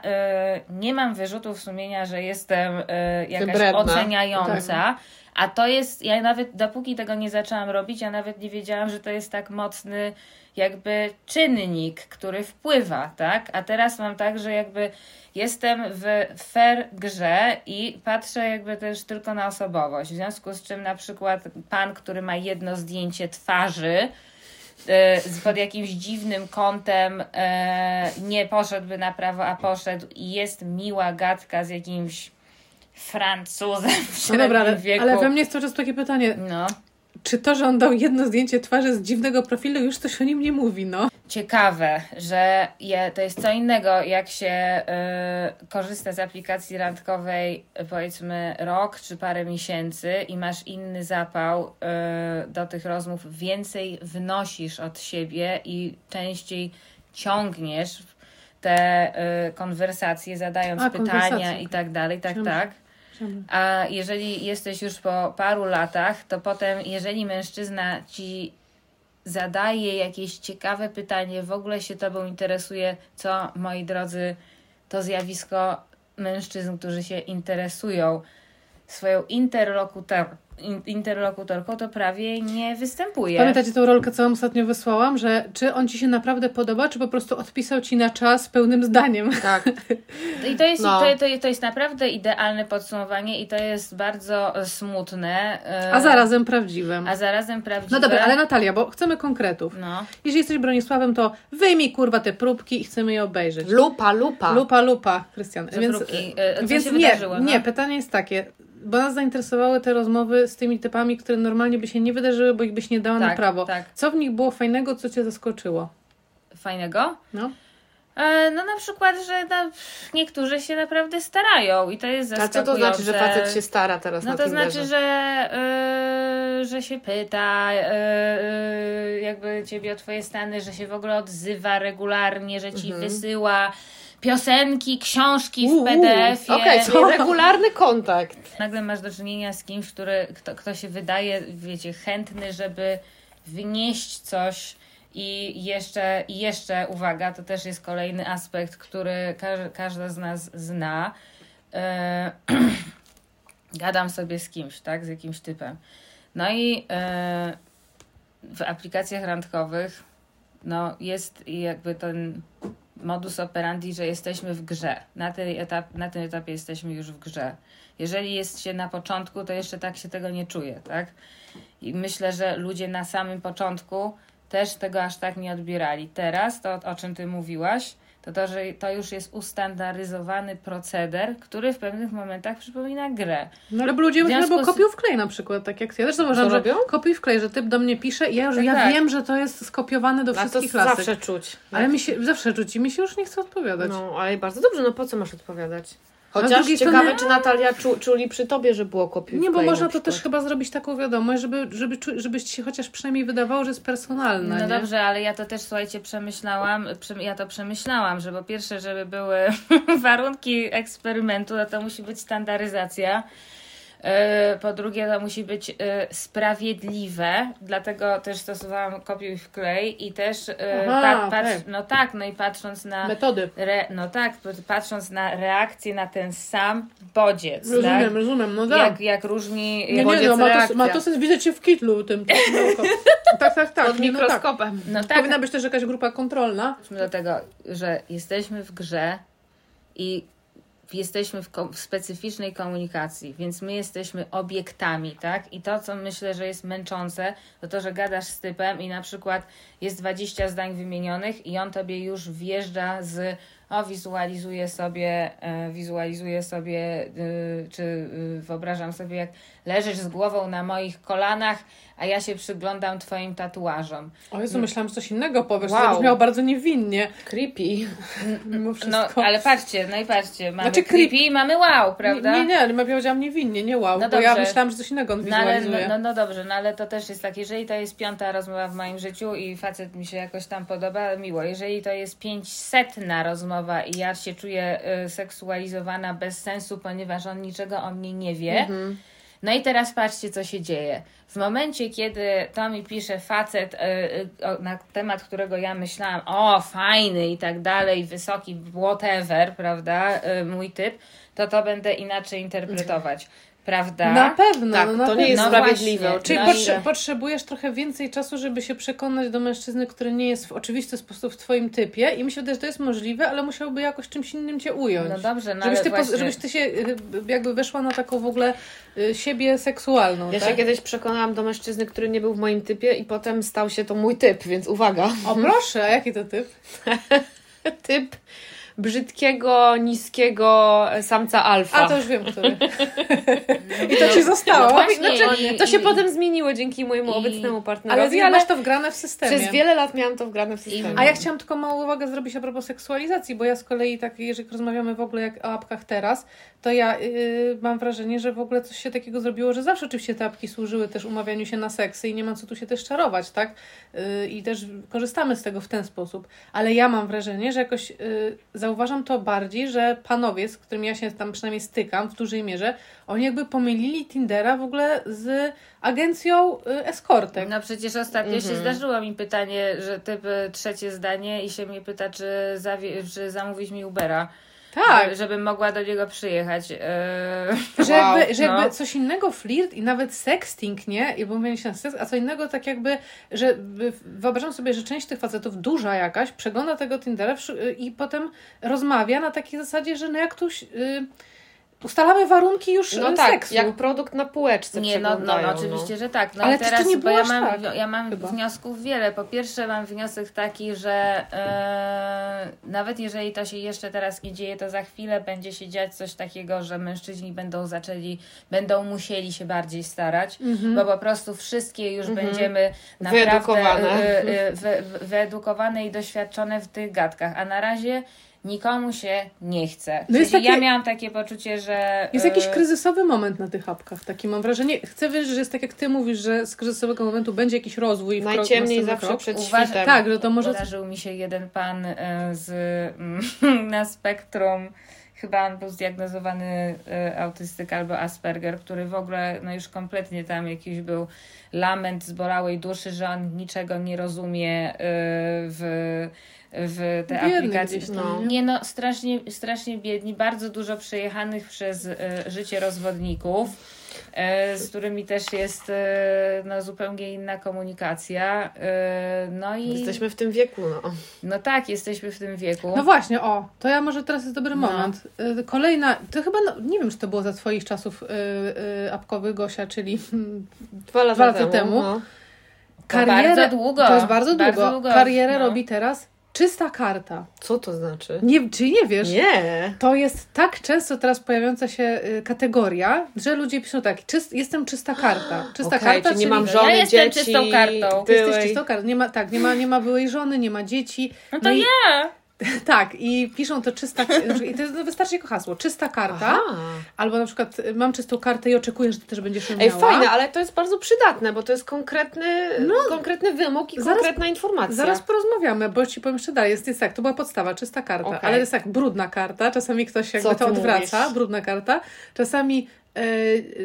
nie mam wyrzutów sumienia, że jestem y, jakaś Wybredna. oceniająca, a to jest, ja nawet dopóki tego nie zaczęłam robić, ja nawet nie wiedziałam, że to jest tak mocny jakby czynnik, który wpływa, tak? A teraz mam tak, że jakby jestem w fair grze i patrzę jakby też tylko na osobowość. W związku z czym na przykład pan, który ma jedno zdjęcie twarzy, z- pod jakimś dziwnym kątem e, nie poszedłby na prawo, a poszedł i jest miła gadka z jakimś Francuzem w No dobra, ale, wieku. ale we mnie jest cały czas takie pytanie, No. czy to, że on dał jedno zdjęcie twarzy z dziwnego profilu, już coś o nim nie mówi, no. ciekawe, że je, to jest co innego, jak się y, korzysta z aplikacji randkowej powiedzmy rok czy parę miesięcy i masz inny zapał y, do tych rozmów, więcej wnosisz od siebie i częściej ciągniesz te y, konwersacje, zadając A, pytania konwersacje. i tak dalej, tak, tak. A jeżeli jesteś już po paru latach, to potem, jeżeli mężczyzna ci zadaje jakieś ciekawe pytanie, w ogóle się tobą interesuje, co moi drodzy, to zjawisko mężczyzn, którzy się interesują swoją interlokutor, in, interlokutorką, to prawie nie występuje. Pamiętacie tą rolkę, co wam ostatnio wysłałam, że czy on ci się naprawdę podoba, czy po prostu odpisał ci na czas pełnym zdaniem? Tak. I to jest, No. to, to, to jest naprawdę idealne podsumowanie i to jest bardzo e, smutne. e, A zarazem prawdziwym. A zarazem prawdziwe. No dobra, ale Natalia, bo chcemy konkretów. No. Jeżeli jesteś Bronisławem, to wyjmij kurwa te próbki i chcemy je obejrzeć. Lupa, lupa. Lupa, lupa, Krystian. Że Więc, próbki. E, co więc się nie, no? nie, pytanie jest takie, bo nas zainteresowały te rozmowy z tymi typami, które normalnie by się nie wydarzyły, bo ich byś nie dała na Tak, prawo. tak. Co w nich było fajnego, co cię zaskoczyło? Fajnego? No. E, no na przykład, że na, niektórzy się naprawdę starają i to jest A zaskakujące. co to znaczy, że facet się stara teraz No na to Tinderze? znaczy, że, e, że się pyta e, jakby ciebie o twoje stany, że się w ogóle odzywa regularnie, że ci wysyła piosenki, książki w PDF-ie. Okej, czyli regularny kontakt. Nagle masz do czynienia z kimś, który, kto, kto się wydaje, wiecie, chętny, żeby wnieść coś i jeszcze, i jeszcze, uwaga, to też jest kolejny aspekt, który każ, każda z nas zna. E, gadam sobie z kimś, tak, z jakimś typem. No i e, w aplikacjach randkowych no, jest jakby ten modus operandi, że jesteśmy w grze. Na, tej etap, na tym etapie jesteśmy już w grze. Jeżeli jest się na początku, to jeszcze tak się tego nie czuje, tak? I myślę, że ludzie na samym początku też tego aż tak nie odbierali. Teraz, to o czym ty mówiłaś, to to, że to już jest ustandaryzowany proceder, który w pewnych momentach przypomina grę. No ale ludzie W myślą, bo kopiuj wklej na przykład, tak jak ja też zauważyłam, że robią? kopiuj wklej, że typ do mnie pisze i ja już Tak, ja tak. wiem, że to jest skopiowane do A to wszystkich lasek. zawsze czuć. Ale mi się zawsze rzuci, mi się już nie chce odpowiadać. No, ale bardzo dobrze, no po co masz odpowiadać? Chociaż ciekawe, strony- czy Natalia czu, czuli przy tobie, że było kopiuj Nie, bo można na to też chyba zrobić taką wiadomość, żeby, żeby, żebyś ci chociaż przynajmniej wydawało, że jest personalna. No nie? dobrze, ale ja to też, słuchajcie, przemyślałam, przem- ja to przemyślałam, że po pierwsze, żeby były warunki eksperymentu, no to musi być standaryzacja. E, Po drugie, to musi być e, sprawiedliwe, dlatego też stosowałam kopiuj wklej i też e, Aha, pa, patrz, tak. no tak, no i patrząc na Metody. re, no tak, patrząc na reakcję na ten sam bodziec, Rozumiem, tak? rozumiem, no tak. Jak, jak różni nie, nie, bodziec no, Matos, reakcja. Matos widzę cię w kitlu tym. tym tak, tak, tak. Pod nie, no tak. mikroskopem. No tak, Powinna być też jakaś grupa kontrolna. Wróćmy do tego, że jesteśmy w grze i jesteśmy w, w specyficznej komunikacji, więc my jesteśmy obiektami, tak? I to, co myślę, że jest męczące, to to, że gadasz z typem i na przykład jest 20 zdań wymienionych i on tobie już wjeżdża z o wizualizuję sobie, e, wizualizuję sobie, y, czy y, wyobrażam sobie, jak leżysz z głową na moich kolanach, a ja się przyglądam twoim tatuażom. O Jezu, myślałam, że coś innego powiesz. Wow. To brzmiało bardzo niewinnie. Creepy. Mimo No, ale patrzcie, no i patrzcie, mamy Znaczy, creepy i mamy wow, prawda? Nie, nie, ale ja powiedziałam niewinnie, nie wow, No bo ja myślałam, że coś innego on No, ale, no, wizualizuje. no, no dobrze, no ale to też jest tak, jeżeli to jest piąta rozmowa w moim życiu i facet mi się jakoś tam podoba, miło. Jeżeli to jest pięćsetna rozmowa i ja się czuję y, seksualizowana bez sensu, ponieważ on niczego o mnie nie wie, no i teraz patrzcie, co się dzieje. W momencie, kiedy to mi pisze facet, y, y, na temat którego ja myślałam, o, fajny i tak dalej, wysoki, whatever, prawda, mój typ, to to będę inaczej interpretować. Prawda? Na pewno, Tak, no, na to nie pewno. jest No sprawiedliwe. Czyli No oczywiście. potrze- potrzebujesz trochę więcej czasu, żeby się przekonać do mężczyzny, który nie jest w oczywisty sposób w twoim typie i mi się wydaje, że to jest możliwe, ale musiałby jakoś czymś innym cię ująć. No dobrze, no żebyś, ty, właśnie... żebyś ty się y, jakby weszła na taką w ogóle y, siebie seksualną, Ja tak? się kiedyś przekonałam do mężczyzny, który nie był w moim typie i potem stał się to mój typ, więc uwaga. O proszę, a jaki to typ? Typ brzydkiego, niskiego samca alfa. A, to już wiem, który. I to ci zostało. No właśnie, Znaczy, to się i- potem zmieniło dzięki mojemu i- obecnemu partnerowi, Ale, ale, masz to wgrane w systemie. przez wiele lat miałam to wgrane w systemie. A ja chciałam tylko małą uwagę zrobić a propos seksualizacji, bo ja z kolei tak, jeżeli rozmawiamy w ogóle jak o apkach teraz, to ja yy, mam wrażenie, że w ogóle coś się takiego zrobiło, że zawsze oczywiście te apki służyły też umawianiu się na seksy i nie ma co tu się też czarować, tak? Yy, I też korzystamy z tego w ten sposób. Ale ja mam wrażenie, że jakoś yy, zauważam to bardziej, że panowie, z którymi ja się tam przynajmniej stykam w dużej mierze, oni jakby pomylili Tindera w ogóle z agencją yy, eskortek. No przecież ostatnio Mhm. się zdarzyło mi pytanie, że typ y, trzecie zdanie i się mnie pyta, czy, zawie- czy zamówić mi Ubera. Tak. Żeby, żebym mogła do niego przyjechać. Yy, Że, Wow, jakby, że no. jakby coś innego flirt i nawet sexting, nie? I bo mówię się na seks, a co innego tak jakby, że wyobrażam sobie, że część tych facetów, duża jakaś, przegląda tego Tindera i potem rozmawia na takiej zasadzie, że no jak tuś... Y, ustalamy warunki już No y, tak, seksu. jak produkt na półeczce Nie, no, no, przeglądają, no oczywiście, że tak. No Ale i czy to teraz, nie bo było ja mam, tak? ja mam Chyba. wniosków wiele. Po pierwsze mam wniosek taki, że e, nawet jeżeli to się jeszcze teraz nie dzieje, to za chwilę będzie się dziać coś takiego, że mężczyźni będą zaczęli, będą musieli się bardziej starać, Mhm. bo po prostu wszystkie już Mhm. będziemy naprawdę Wyedukowane. e, e, wy, wy- wyedukowane i doświadczone w tych gadkach, a na razie nikomu się nie chce. No jest Czyli takie- ja miałam takie poczucie, że... Jest jakiś e, kryzysowy moment na tych apkach, taki mam wrażenie. Chcę wierzyć, że jest tak jak ty mówisz, że z kryzysowego momentu będzie jakiś rozwój. w krok- Najciemniej następny zawsze krok. przed świtem. Tak, że to może... Zdarzył mi się jeden pan e, z, na spektrum, chyba on był zdiagnozowany e, autystyk albo Asperger, który w ogóle no już kompletnie tam jakiś był lament zbolałej duszy, że on niczego nie rozumie e, w, w te Biedny aplikacje. gdzieś No. nie? No, strasznie, strasznie biedni, bardzo dużo przejechanych przez e, życie rozwodników, z którymi też jest e, no, zupełnie inna komunikacja. E, no i Jesteśmy w tym wieku, no. no tak, jesteśmy w tym wieku. No właśnie, o, to ja może teraz jest dobry No. moment. Y, Kolejna, to chyba, no, nie wiem, czy to było za Twoich czasów y, y, apkowych, Gosia, czyli Dwa lata, Dwa lata temu. temu. No. karierę. bardzo długo. To jest bardzo długo. Bardzo długo, Karierę no. robi teraz czysta karta. Co to znaczy? Nie, czy nie wiesz? Nie. To jest tak często teraz pojawiająca się y, kategoria, że ludzie piszą tak, czyst, jestem czysta karta. Czysta Okej, karta, czyli nie mam Ja żony, jestem dzieci, czystą kartą. ty jesteś czystą kartą. Nie ma, tak, nie ma, nie ma byłej żony, nie ma dzieci. No to i, ja! Tak, i piszą to czysta, i to jest- wystarczy jako hasło, czysta karta. Aha. Albo na przykład y, mam czystą kartę i oczekuję, że ty też będziesz ją Ej, miała. fajne, ale to jest bardzo przydatne, bo to jest konkretny, konkretny wymóg i No. zaraz- konkretna informacja. Zaraz porozmawiamy, bo ci powiem jeszcze dalej. Jest, jest tak, to była podstawa, czysta karta, Okej. ale jest tak, brudna karta, czasami ktoś jakby Co to odwraca, mówisz? brudna karta, czasami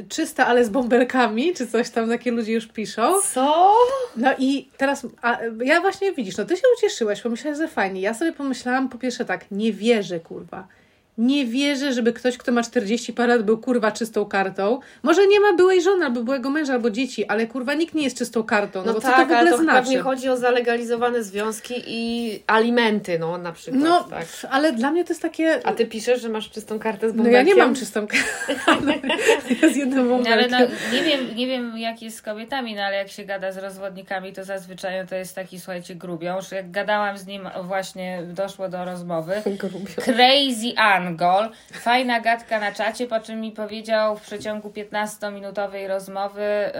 czysta, ale z bąbelkami, czy coś tam takie ludzie już piszą. Co? No i teraz, a, ja właśnie widzisz, no ty się ucieszyłeś, pomyślałeś, że fajnie. Ja sobie pomyślałam po pierwsze tak, nie wierzę, kurwa. Nie wierzę, żeby ktoś, kto ma 40 parę lat, był kurwa czystą kartą. Może nie ma byłej żony, albo byłego męża, albo dzieci, ale kurwa nikt nie jest czystą kartą. No, No bo tak, co to w ale ogóle to znaczy? pewnie chodzi o zalegalizowane związki i alimenty, no na przykład. No, tak. ale dla mnie to jest takie. A ty piszesz, że masz czystą kartę z No bąbelkiem? ja nie mam czystą kartę. Ja z jednym No, ale no, bąbelkiem. nie, wiem, nie wiem, jak jest z kobietami, no ale jak się gada z rozwodnikami, to zazwyczaj to jest taki, słuchajcie, grubiąż. Jak gadałam z nim, właśnie doszło do rozmowy. Grubio. Crazy Angol. Fajna gadka na czacie, po czym mi powiedział w przeciągu 15-minutowej rozmowy,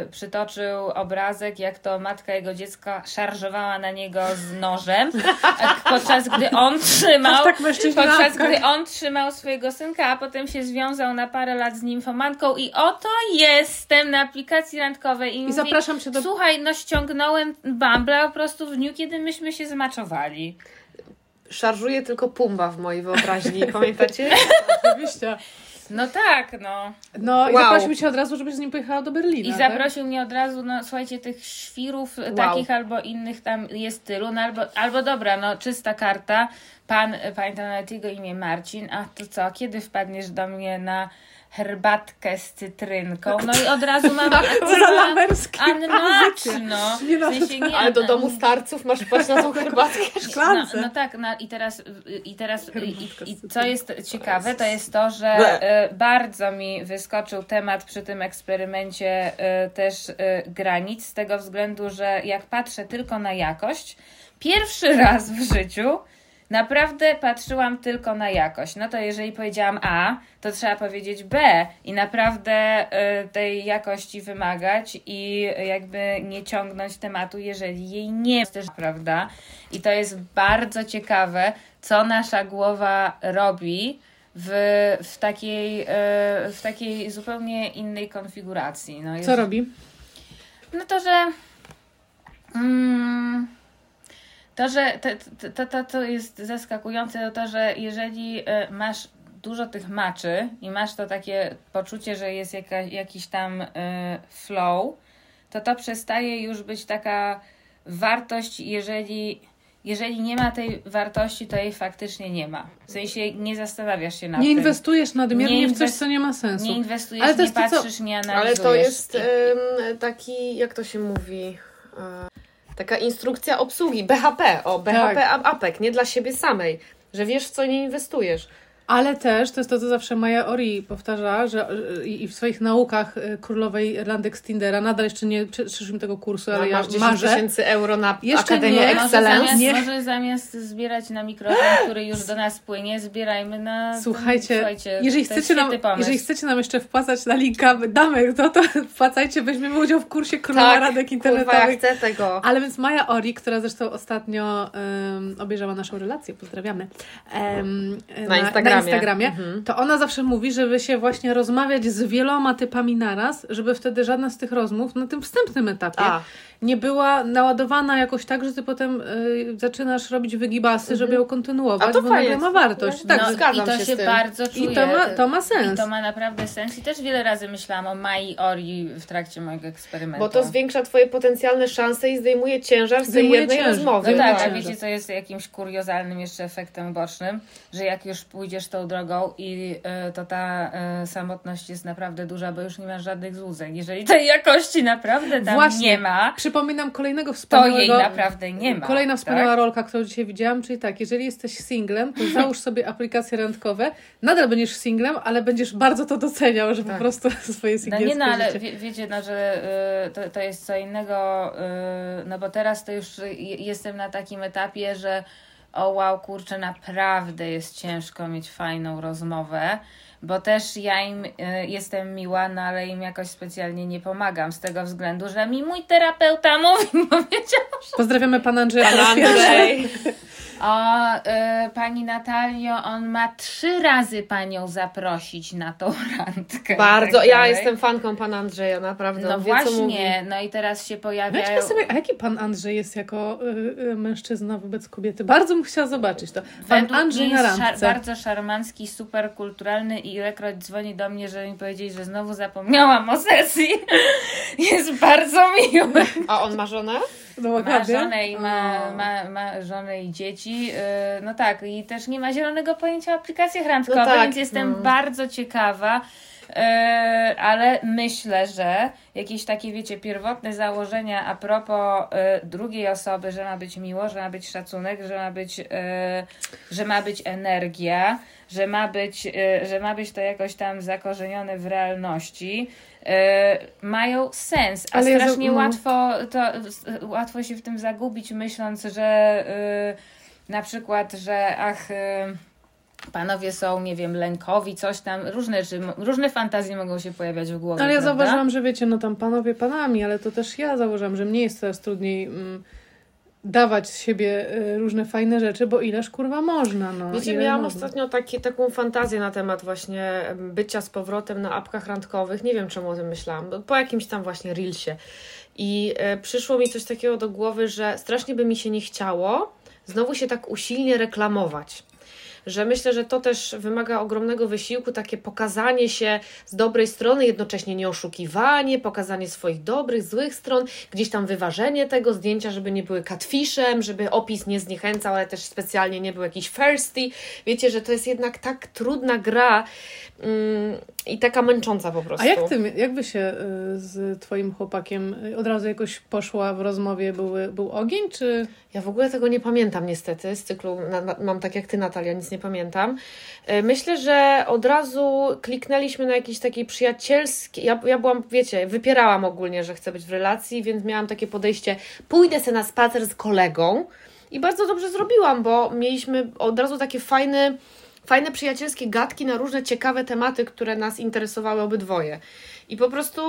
yy, przytoczył obrazek, jak to matka jego dziecka szarżowała na niego z nożem, a podczas gdy on trzymał, tak podczas gdy on trzymał swojego synka, a potem się związał na parę lat z nimfomanką i oto jestem na aplikacji randkowej i, I mówi, zapraszam cię do. Słuchaj, no ściągnąłem Bumble po prostu w dniu, kiedy myśmy się zmaczowali. Szarżuje tylko Pumba w mojej wyobraźni, pamiętacie? Oczywiście. No tak, no. No i Wow. zaprosił cię od razu, żebyś z nim pojechała do Berlina. I tak? zaprosił mnie od razu, no słuchajcie, tych świrów takich albo innych tam jest tylu, no albo, albo dobra, no czysta karta, pan, pamiętam nawet jego imię Marcin, a to co, kiedy wpadniesz do mnie na herbatkę z cytrynką? No i od razu mam Co za lamerskie Unmatch, propozycje. no. No, Ale do no, domu starców masz paść na tą herbatkę. No, szklance. no tak, no i teraz, i teraz i, i, co jest ciekawe, to jest to, że e, bardzo mi wyskoczył temat przy tym eksperymencie e, też e, granic, z tego względu, że jak patrzę tylko na jakość, pierwszy raz w życiu naprawdę patrzyłam tylko na jakość. No to jeżeli powiedziałam A, to trzeba powiedzieć B i naprawdę e, tej jakości wymagać i jakby nie ciągnąć tematu, jeżeli jej nie jest też, prawda? I to jest bardzo ciekawe, co nasza głowa robi w, w, takiej, e, w takiej zupełnie innej konfiguracji. No, Co robi? no to, że. Mm, to, że to, to, to, to, to jest zaskakujące, to, że jeżeli e, masz dużo tych maczy i masz to takie poczucie, że jest jaka, jakiś tam e, flow, to to przestaje już być taka wartość, jeżeli, jeżeli nie ma tej wartości, to jej faktycznie nie ma. W sensie nie zastanawiasz się nad Nie tym. inwestujesz nadmiernie Nie w coś, inwest- co nie ma sensu. Nie inwestujesz, Ale to nie to, co- patrzysz, nie analizujesz. Ale to jest taki, jak to się mówi, e, taka instrukcja obsługi, BHP, o BHP Tak. APEK, nie dla siebie samej, że wiesz w co nie inwestujesz. Ale też, to jest to, co zawsze Maja Ori powtarza, że że- i w swoich naukach y, królowej Irlandek z Tindera, nadal jeszcze nie prze- przeszliśmy tego kursu, ale No, ja masz 10 marzę. tysięcy euro na Jeszcze Akademię nie. Może Excellence. zamiast, Nie. może zamiast zbierać na mikrofon, który już do nas płynie, zbierajmy na. Słuchajcie, słuchajcie jeżeli, chcecie nam, jeżeli chcecie nam jeszcze wpłacać na linka, damy to, to wpłacajcie, weźmiemy udział w kursie Królowa Tak, Radek kurwa, ja Internetowych. chcę tego. Ale więc Maja Ori, która zresztą ostatnio um, obejrzała naszą relację, pozdrawiamy, em, Na Instagramie. na Instagramie Mhm. to ona zawsze mówi, żeby się właśnie rozmawiać z wieloma typami naraz, żeby wtedy żadna z tych rozmów na tym wstępnym etapie A, nie była naładowana jakoś tak, że ty potem y, zaczynasz robić wygibasy, żeby ją kontynuować, Mhm. A to bo fajnie. nagle ma wartość. No, Tak, no, zgadzam I to się się, z tym. bardzo czuje. I to ma, to ma sens. I to ma naprawdę sens. I też wiele razy myślałam o Mai Ori w trakcie mojego eksperymentu. bo to zwiększa Twoje potencjalne szanse i zdejmuje ciężar z tej jednej ciężar. rozmowy. No tak, a tak. wiecie, co jest jakimś kuriozalnym jeszcze efektem bocznym, że jak już pójdziesz tą drogą i y, to ta y, samotność jest naprawdę duża, bo już nie masz żadnych złudzeń. Jeżeli tej jakości naprawdę tam Właśnie. nie ma, Przypominam kolejnego to wspaniałego... jej naprawdę nie ma. Kolejna wspaniała tak? rolka, którą dzisiaj widziałam, czyli tak, jeżeli jesteś singlem, to załóż sobie aplikacje randkowe, nadal będziesz singlem, ale będziesz bardzo to doceniał, że po Tak. prostu swoje No singielskie nie, no ale wie, wiecie, no, że y, to, to jest co innego, y, no bo teraz to już jestem na takim etapie, że o wow, kurczę, naprawdę jest ciężko mieć fajną rozmowę, bo też ja im y, jestem miła, no ale im jakoś specjalnie nie pomagam z tego względu, że mi mój terapeuta mówi, powiedział, Pozdrawiamy pana Andrzeja. Pan. Andrzej. O y, pani Natalio, on ma trzy razy panią zaprosić na tą randkę. Bardzo, tak ja jestem fanką Pana Andrzeja, naprawdę. No wie, co mówi. właśnie, no i teraz się pojawiają... Weźmy sobie, a jaki pan Andrzej jest jako y, y, mężczyzna wobec kobiety? Bardzo bym chciała zobaczyć to. Pan Według Andrzej na jest szar- randce. bardzo szarmancki, super kulturalny i ilekroć dzwoni do mnie, żeby mi powiedzieć, że znowu zapomniałam o sesji. Jest bardzo miły. A on ma żonę? No, ma żonę i ma, ma, ma żonę i dzieci. Yy, No tak, i też nie ma zielonego pojęcia o aplikacjach randkowych, No tak, więc jestem no. bardzo ciekawa. Yy, ale myślę, że jakieś takie, wiecie, pierwotne założenia a propos yy, drugiej osoby, że ma być miło, że ma być szacunek, że ma być, yy, że ma być energia, że ma być, że ma być to jakoś tam zakorzenione w realności, mają sens. A Ale ja strasznie no. łatwo, to, łatwo się w tym zagubić, myśląc, że yy, na przykład, że ach. Yy, Panowie są, nie wiem, lękowi, coś tam, różne, czy, różne fantazje mogą się pojawiać w głowie. Ale ja prawda? zauważyłam, że wiecie, no tam panowie panami, ale to też ja zauważyłam, że mnie jest coraz trudniej mm, dawać z siebie y, różne fajne rzeczy, bo ileż kurwa można, no. Wiecie, miałam można. ostatnio taki, taką fantazję na temat właśnie bycia z powrotem na apkach randkowych. Nie wiem, czemu o tym myślałam. bo Po jakimś tam właśnie reelsie. I e, przyszło mi coś takiego do głowy, że strasznie by mi się nie chciało znowu się tak usilnie reklamować. Że myślę, że to też wymaga ogromnego wysiłku, takie pokazanie się z dobrej strony, jednocześnie nie oszukiwanie, pokazanie swoich dobrych, złych stron, gdzieś tam wyważenie tego zdjęcia, żeby nie były catfishem, żeby opis nie zniechęcał, ale też specjalnie nie był jakiś thirsty. Wiecie, że to jest jednak tak trudna gra mm, i taka męcząca po prostu. A jak ty, jak by się y, z twoim chłopakiem y, od razu jakoś poszła w rozmowie, były, był ogień, czy... Ja w ogóle tego nie pamiętam niestety z cyklu. Na, na, mam tak jak ty, Natalia, nic nie pamiętam. E, Myślę, że od razu kliknęliśmy na jakiś taki przyjacielski. Ja, ja byłam, wiecie, wypierałam ogólnie, że chcę być w relacji, więc miałam takie podejście: pójdę sobie na spacer z kolegą. I bardzo dobrze zrobiłam, bo mieliśmy od razu takie fajne, fajne przyjacielskie gadki na różne ciekawe tematy, które nas interesowały obydwoje. I po prostu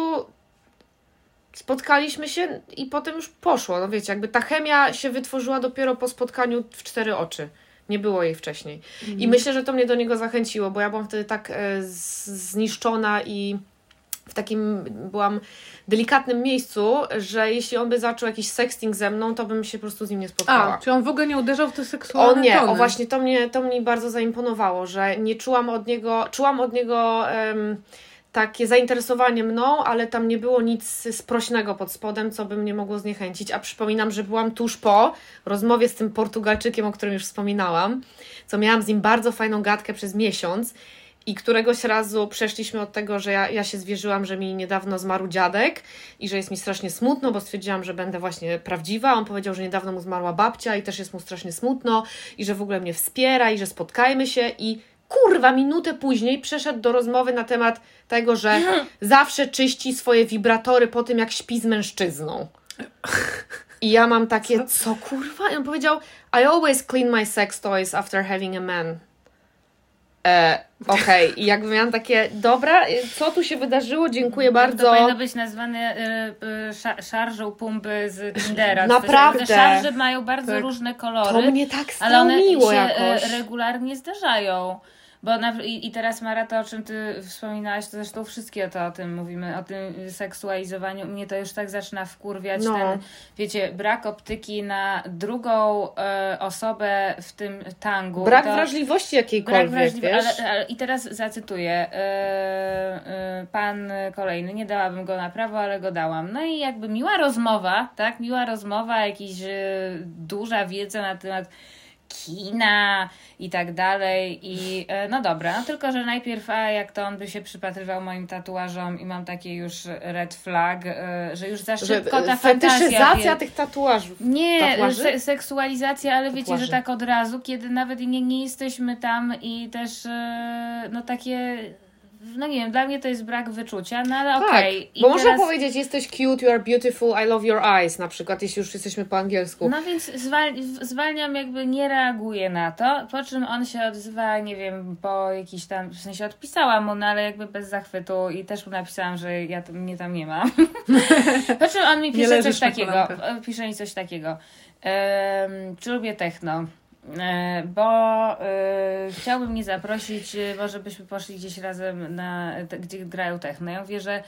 spotkaliśmy się i potem już poszło. No wiecie, jakby ta chemia się wytworzyła dopiero po spotkaniu w cztery oczy. Nie było jej wcześniej. I myślę, że to mnie do niego zachęciło, bo ja byłam wtedy tak e, zniszczona i w takim byłam delikatnym miejscu, że jeśli on by zaczął jakiś sexting ze mną, to bym się po prostu z nim nie spotkała. A, czy on w ogóle nie uderzał w te seksualne O nie, tony? o właśnie to mnie, to mnie bardzo zaimponowało, że nie czułam od niego, czułam od niego em, takie zainteresowanie mną, ale tam nie było nic sprośnego pod spodem, co by mnie mogło zniechęcić. A przypominam, że byłam tuż po rozmowie z tym Portugalczykiem, o którym już wspominałam, co miałam z nim bardzo fajną gadkę przez miesiąc. I któregoś razu przeszliśmy od tego, że ja, ja się zwierzyłam, że mi niedawno zmarł dziadek i że jest mi strasznie smutno, bo stwierdziłam, że będę właśnie prawdziwa. On powiedział, że niedawno mu zmarła babcia i też jest mu strasznie smutno i że w ogóle mnie wspiera i że spotkajmy się i kurwa, minutę później przeszedł do rozmowy na temat tego, że zawsze czyści swoje wibratory po tym, jak śpi z mężczyzną. I ja mam takie, co kurwa? I on powiedział, I always clean my sex toys after having a man. E, Okej, i jakby miałam takie, dobra, co tu się wydarzyło? Dziękuję bardzo. To powinno być nazwane y, y, sza- szarżą pumpy z Tindera. Naprawdę. Te szarże mają bardzo Tak. różne To kolory, mnie tak ale one się jakoś. y, regularnie zdarzają. Bo na, i, I teraz Mara, to o czym ty wspominałaś, to zresztą wszystkie to o tym mówimy, o tym seksualizowaniu. Mnie to już tak zaczyna wkurwiać No. ten, wiecie, brak optyki na drugą e, osobę w tym tangu. Brak to, wrażliwości Brak jakiejkolwiek, wrażliwości, wiesz? ale, ale i teraz zacytuję. e, e, pan kolejny, nie dałabym go na prawo, ale go dałam. No i jakby miła rozmowa, tak? Miła rozmowa, jakaś e, duża wiedza na temat kina i tak dalej i e, no dobra, no tylko, że najpierw a jak to on by się przypatrywał moim tatuażom i mam takie już red flag, e, że już za Że szybko ta fantazja wie- tych tatuażów. nie, Tatuaży? se seksualizacja, ale wiecie, Tatuaży. że tak od razu, kiedy nawet nie, nie jesteśmy tam i też e, no takie, no nie wiem, dla mnie to jest brak wyczucia, no ale Tak, okej. I bo można teraz- powiedzieć, jesteś cute, you are beautiful, I love your eyes, na przykład, jeśli już jesteśmy po angielsku. No więc zwal zwalniam, jakby nie reaguję na to, po czym on się odzywa, nie wiem, po jakiś tam, w sensie odpisałam mu, no ale jakby bez zachwytu i też mu napisałam, że ja tam, mnie tam nie ma. po czym on mi pisze coś takiego, pisze mi coś takiego, em, czy lubię techno? E, Bo e, chciałby mnie zaprosić, e, może byśmy poszli gdzieś razem na, gdzie grają techno. Ja mówię, że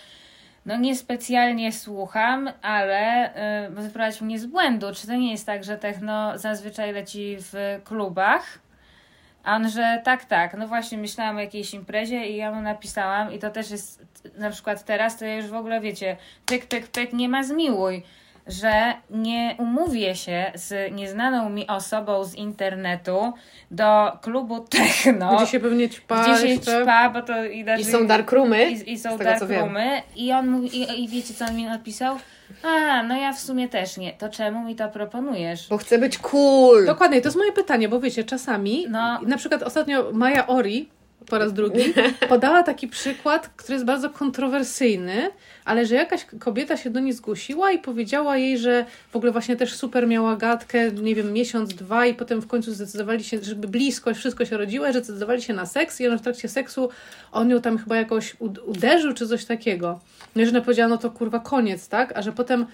no niespecjalnie słucham, ale y, wyprowadź mnie z błędu. Czy to nie jest tak, że techno zazwyczaj leci w klubach? A on, że tak, tak. No właśnie myślałam o jakiejś imprezie i ja mu napisałam i to też jest na przykład teraz, to ja już w ogóle wiecie, pyk, pyk, pyk, nie ma zmiłuj. Że nie umówię się z nieznaną mi osobą z internetu do klubu techno. Gdzie się pewnie ćpa gdzie się jeszcze. ćpa, bo to i, I są darkroomy. i, i są darkroomy. I on mówi, i, i wiecie co on mi napisał? A, no ja w sumie też nie. To czemu mi to proponujesz? Bo chcę być cool. Dokładnie, to jest moje pytanie, bo wiecie, czasami, No. na przykład ostatnio Maja Ori, po raz drugi, podała taki przykład, który jest bardzo kontrowersyjny, ale że jakaś kobieta się do niej zgłosiła i powiedziała jej, że w ogóle właśnie też super miała gadkę, nie wiem, miesiąc, dwa i potem w końcu zdecydowali się, żeby blisko wszystko się rodziło, że zdecydowali się na seks i ona w trakcie seksu on ją tam chyba jakoś ud- uderzył czy coś takiego. No i że ona powiedziała, no to kurwa koniec, tak? A że potem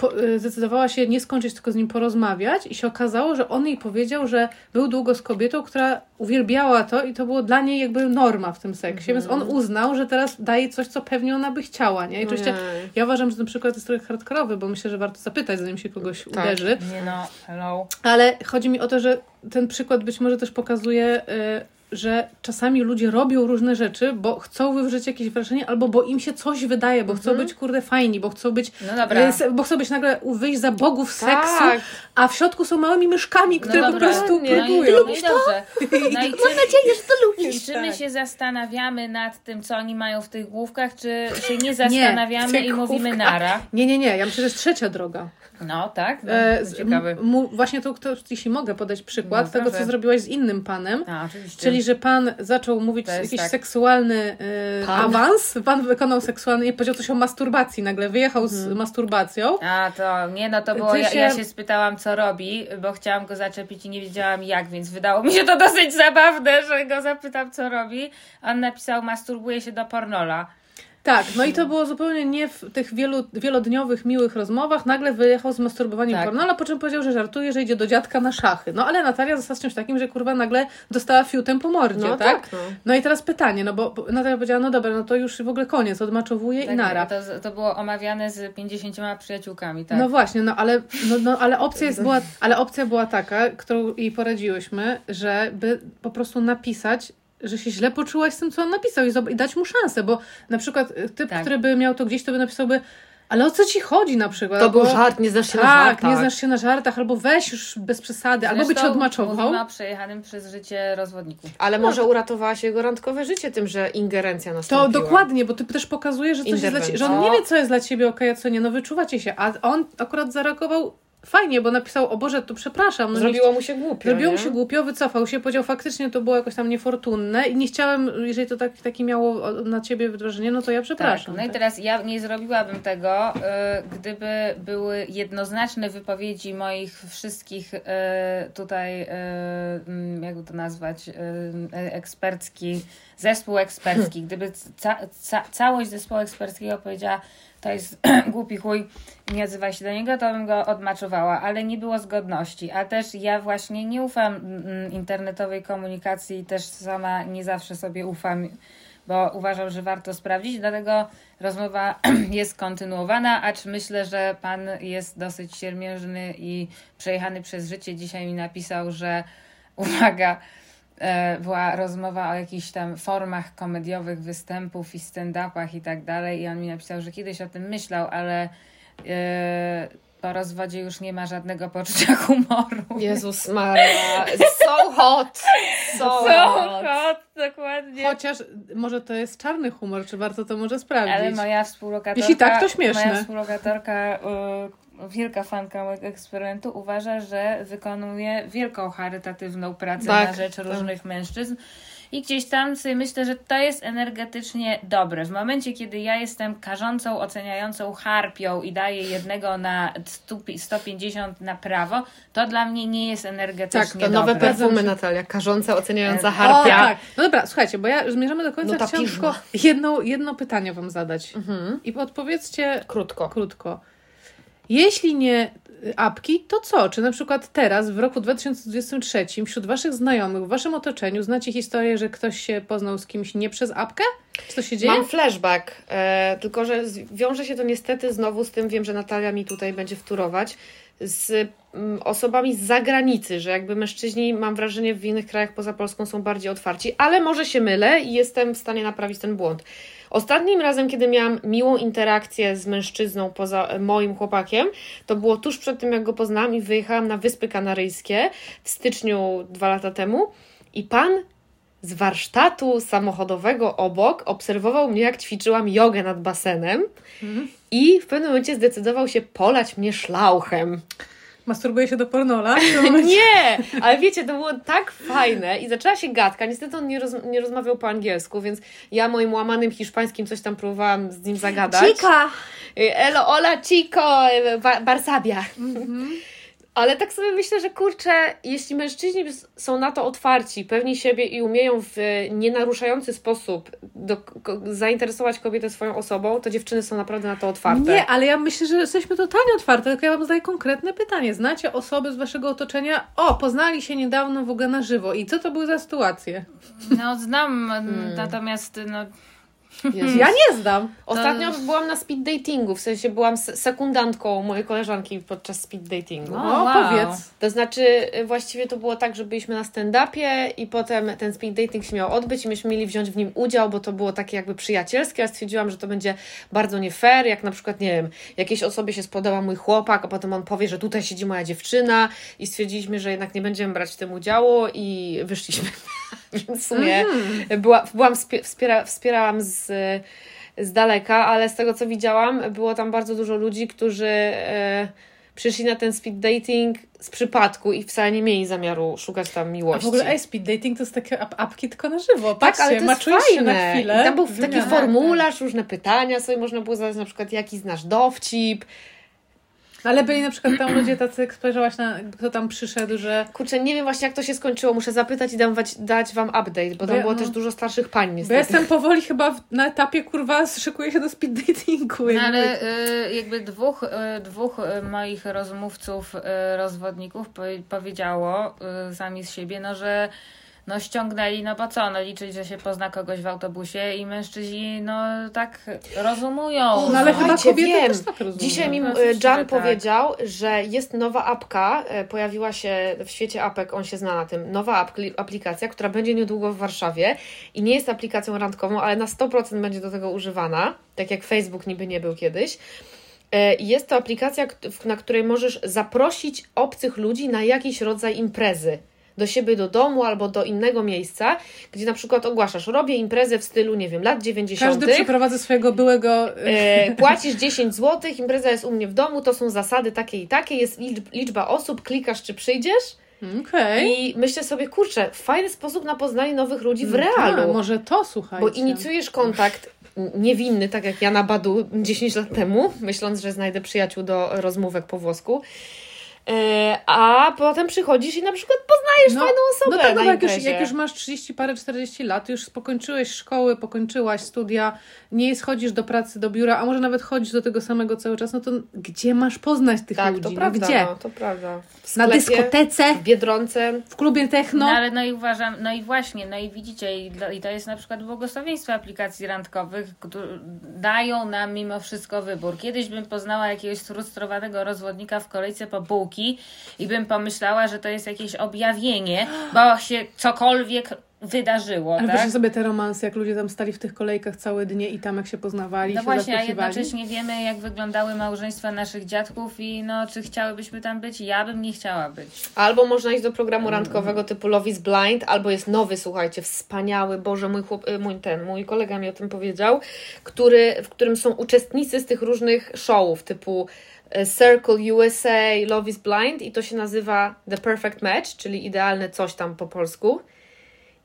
po, y, zdecydowała się nie skończyć, tylko z nim porozmawiać i się okazało, że on jej powiedział, że był długo z kobietą, która uwielbiała to i to było dla niej jakby norma w tym seksie, więc on uznał, że teraz daje coś, co pewnie ona by chciała, nie? I oczywiście Ojej. ja uważam, że ten przykład jest trochę hardkorowy, bo myślę, że warto zapytać, zanim się kogoś Tak. uderzy, Nie no, hello. ale chodzi mi o to, że ten przykład być może też pokazuje, y, że czasami ludzie robią różne rzeczy, bo chcą wywrzeć jakieś wrażenie, albo bo im się coś wydaje, bo chcą być kurde fajni, bo chcą być No se- bo chcą być nagle wyjść za bogów Tak. seksu, a w środku są małymi myszkami, które po prostu nie. no próbują. no i dobrze. No i czy, nadzieję, że to lubisz. czy my tak. się zastanawiamy nad tym, co oni mają w tych główkach, czy się nie zastanawiamy tych i mówimy nara? Nie, nie, nie, ja myślę, że jest trzecia droga. No, tak? No, E, to ciekawy. właśnie to, to, jeśli mogę podać przykład No, tego, co zrobiłaś z innym panem. A, oczywiście. Czyli, że pan zaczął mówić jakiś tak. seksualny y, Pan? awans, pan wykonał seksualny i powiedział coś o masturbacji nagle, wyjechał z Mhm. masturbacją. A, to nie, no to było, ja, się- ja się spytałam, co robi, bo chciałam go zaczepić i nie wiedziałam jak, więc wydało mi się to dosyć zabawne, że go zapytam, co robi. On napisał, masturbuje się do pornola. Tak, no i to było zupełnie nie w tych wielu, wielodniowych, miłych rozmowach. Nagle wyjechał z masturbowaniem Tak. porno, ale po czym powiedział, że żartuje, że idzie do dziadka na szachy. No ale Natalia została z czymś takim, że kurwa nagle dostała fiutem po mordzie, No tak? tak, no. No i teraz pytanie, no bo Natalia powiedziała, no dobra, no to już w ogóle koniec, odmaczowuje i Tak, nara. To, to było omawiane z 50 przyjaciółkami, tak? No właśnie, no ale, no, no, ale, opcja jest, była, ale opcja była taka, którą jej poradziłyśmy, żeby po prostu napisać, że się źle poczułaś z tym, co on napisał i, i dać mu szansę, bo na przykład y, typ, Tak. który by miał to gdzieś, to by napisałby, ale o co ci chodzi na przykład? To był Albo- żart, nie znasz się na Tak, żartach. nie znasz się na żartach, albo weź już bez przesady, albo by cię Zresztą odmaczował. Mówimy o przejechanym przez życie rozwodniku. Ale może uratowałaś jego randkowe życie tym, że ingerencja To nastąpiła. dokładnie, bo ty też pokazuje, że coś jest dla ciebie, że on nie wie, co jest dla ciebie okej, a co nie, no wyczuwacie się, a on akurat zareagował fajnie, bo napisał, o Boże, to przepraszam. No nie Zrobiło mu się głupio, Zrobiło mu nie? się głupio, wycofał się, powiedział faktycznie to było jakoś tam niefortunne i nie chciałem, jeżeli to tak, taki miało na ciebie wrażenie, no to ja przepraszam. Tak, no i tak. teraz ja nie zrobiłabym tego, y, gdyby były jednoznaczne wypowiedzi moich wszystkich y, tutaj, y, mm, jakby to nazwać, y, ekspercki, zespół ekspercki. Gdyby ca, ca, całość zespołu eksperckiego powiedziała, to jest głupi chuj, nie odzywaj się do niego, to bym go odmaczowała, ale nie było zgodności. A też ja właśnie nie ufam mm, internetowej komunikacji też sama nie zawsze sobie ufam bo uważam, że warto sprawdzić, dlatego rozmowa jest kontynuowana, acz myślę, że pan jest dosyć siermiężny i przejechany przez życie. Dzisiaj mi napisał, że uwaga, była rozmowa o jakichś tam formach komediowych występów i stand-upach i tak dalej i on mi napisał, że kiedyś o tym myślał, ale e, po rozwodzie już nie ma żadnego poczucia humoru. Jezus Maria, so hot, so, So hot. hot, dokładnie. Chociaż może to jest czarny humor, czy warto to może sprawdzić? Ale moja współlokatorka. Jeśli tak, to śmieszne. Moja współlokatorka, y, wielka fanka mojego eksperymentu, uważa, że wykonuje wielką charytatywną pracę Tak, na rzecz tak. różnych mężczyzn. I gdzieś tam sobie myślę, że to jest energetycznie dobre. W momencie, kiedy ja jestem karzącą, oceniającą harpią i daję jednego na 100 150 na prawo, to dla mnie nie jest energetycznie Tak, to nowe dobre. perfumy, Natalia, karząca, oceniająca E, O, harpia. tak. No dobra, słuchajcie, bo ja zmierzamy do końca. No Chciałam tylko jedno, jedno pytanie wam zadać. Mhm. I odpowiedzcie Krótko. krótko. Jeśli nie y, apki, to co? Czy na przykład teraz, w roku 2023, wśród waszych znajomych, w waszym otoczeniu znacie historię, że ktoś się poznał z kimś nie przez apkę? Czy to się dzieje? Mam flashback, e, tylko że wiąże się to niestety znowu z tym, wiem, że Natalia mi tutaj będzie wturować, z mm, osobami z zagranicy, że jakby mężczyźni, mam wrażenie, w innych krajach poza Polską są bardziej otwarci, ale może się mylę i jestem w stanie naprawić ten błąd. Ostatnim razem, kiedy miałam miłą interakcję z mężczyzną poza e, moim chłopakiem, to było tuż przed tym, jak go poznałam i wyjechałam na Wyspy Kanaryjskie w styczniu dwa lata temu i pan z warsztatu samochodowego obok obserwował mnie, jak ćwiczyłam jogę nad basenem i w pewnym momencie zdecydował się polać mnie szlauchem. Masturbuje się do pornola. Nie, ale wiecie, to było tak fajne i zaczęła się gadka. Niestety on nie, roz, nie rozmawiał po angielsku, więc ja moim łamanym hiszpańskim coś tam próbowałam z nim zagadać. Chica! Y, Elo, hola, chico, y, ba- Barsabia. Ale tak sobie myślę, że kurczę, jeśli mężczyźni są na to otwarci, pewni siebie i umieją w nienaruszający sposób do, ko, zainteresować kobietę swoją osobą, to dziewczyny są naprawdę na to otwarte. Nie, ale ja myślę, że jesteśmy totalnie otwarte, tylko ja Wam zadaję konkretne pytanie. Znacie osoby z Waszego otoczenia? O, poznali się niedawno w ogóle na żywo. I co to były za sytuacje? No znam, Hmm. natomiast no, Jezu. Ja nie znam. Ostatnio byłam na speed datingu, w sensie byłam se- sekundantką mojej koleżanki podczas speed datingu. O, wow. powiedz. To znaczy, y, właściwie to było tak, że byliśmy na stand-upie i potem ten speed dating się miał odbyć i myśmy mieli wziąć w nim udział, bo to było takie jakby przyjacielskie. Ja stwierdziłam, że to będzie bardzo nie fair, jak na przykład, nie wiem, jakiejś osobie się spodoba mój chłopak, a potem on powie, że tutaj siedzi moja dziewczyna i stwierdziliśmy, że jednak nie będziemy brać w tym udziału i wyszliśmy. Więc w sumie była, byłam, wspie- wspiera, wspierałam z, z daleka, ale z tego co widziałam, było tam bardzo dużo ludzi, którzy e, przyszli na ten speed dating z przypadku i wcale nie mieli zamiaru szukać tam A miłości. w ogóle ej, speed dating to jest takie ap apki tylko na żywo. tak, Patrzcie, ale to jest maczujesz się fajne. na chwilę. I tam był taki formularz, różne pytania sobie można było zadać, na przykład jaki znasz dowcip. Ale byli na przykład tam ludzie tacy, jak spojrzałaś na, kto tam przyszedł, że Kurczę, nie wiem właśnie jak to się skończyło, muszę zapytać i dam, wać- dać Wam update, bo tam Bo- było no. też dużo starszych pań Bo niestety. ja jestem powoli chyba w, na etapie, kurwa, szykuję się do speed datingu. No jakby. ale y, jakby dwóch, y, dwóch y, moich rozmówców, y, rozwodników powie- powiedziało y, sami z siebie, no że no ściągnęli, no bo co, no liczyć, że się pozna kogoś w autobusie i mężczyźni no tak rozumują. No ale chyba kobiety wiem. też tak rozumieją. Dzisiaj mi No, Jan że tak. powiedział, że jest nowa apka, e, pojawiła się w świecie apek, on się zna na tym, nowa apli- aplikacja, która będzie niedługo w Warszawie i nie jest aplikacją randkową, ale na 100% będzie do tego używana, tak jak Facebook niby nie był kiedyś. E, i Jest to aplikacja, na której możesz zaprosić obcych ludzi na jakiś rodzaj imprezy. Do siebie, do domu albo do innego miejsca, gdzie na przykład ogłaszasz, robię imprezę w stylu, nie wiem, lat 90. Każdy przeprowadza swojego byłego... E, płacisz 10 zł, impreza jest u mnie w domu, to są zasady takie i takie, jest liczb, liczba osób, klikasz czy przyjdziesz Okej. i myślę sobie, kurczę, fajny sposób na poznanie nowych ludzi w Tak, realu, może to, słuchajcie. bo inicjujesz kontakt niewinny, tak jak ja na Badu 10 lat temu, myśląc, że znajdę przyjaciół do rozmówek po włosku, a potem przychodzisz i na przykład poznajesz No, fajną osobę No tak, no jak już, jak już masz 30 parę, 40 lat, już pokończyłeś szkoły, pokończyłaś studia, nie schodzisz do pracy, do biura, a może nawet chodzisz do tego samego cały czas, no to gdzie masz poznać tych tak, ludzi? to no prawda, gdzie? no, to prawda. W Na sklepie, dyskotece, w Biedronce, w klubie techno? No ale no i uważam, no i właśnie, no i widzicie, i, i to jest na przykład błogosławieństwo aplikacji randkowych, które dają nam mimo wszystko wybór. Kiedyś bym poznała jakiegoś sfrustrowanego rozwodnika w kolejce po bułki i bym pomyślała, że to jest jakieś objawienie, bo się cokolwiek wydarzyło, Ale tak? sobie te romanse, jak ludzie tam stali w tych kolejkach całe dnie i tam jak się poznawali, No się właśnie, a jednocześnie wiemy, jak wyglądały małżeństwa naszych dziadków i no, czy chciałybyśmy tam być? Ja bym nie chciała być. Albo można iść do programu randkowego typu Love is Blind, albo jest nowy, słuchajcie, wspaniały, Boże, mój, chłop, y, mój ten, mój kolega mi o tym powiedział, który, w którym są uczestnicy z tych różnych showów typu Circle USA, Love is Blind i to się nazywa The Perfect Match, czyli idealne coś tam po polsku.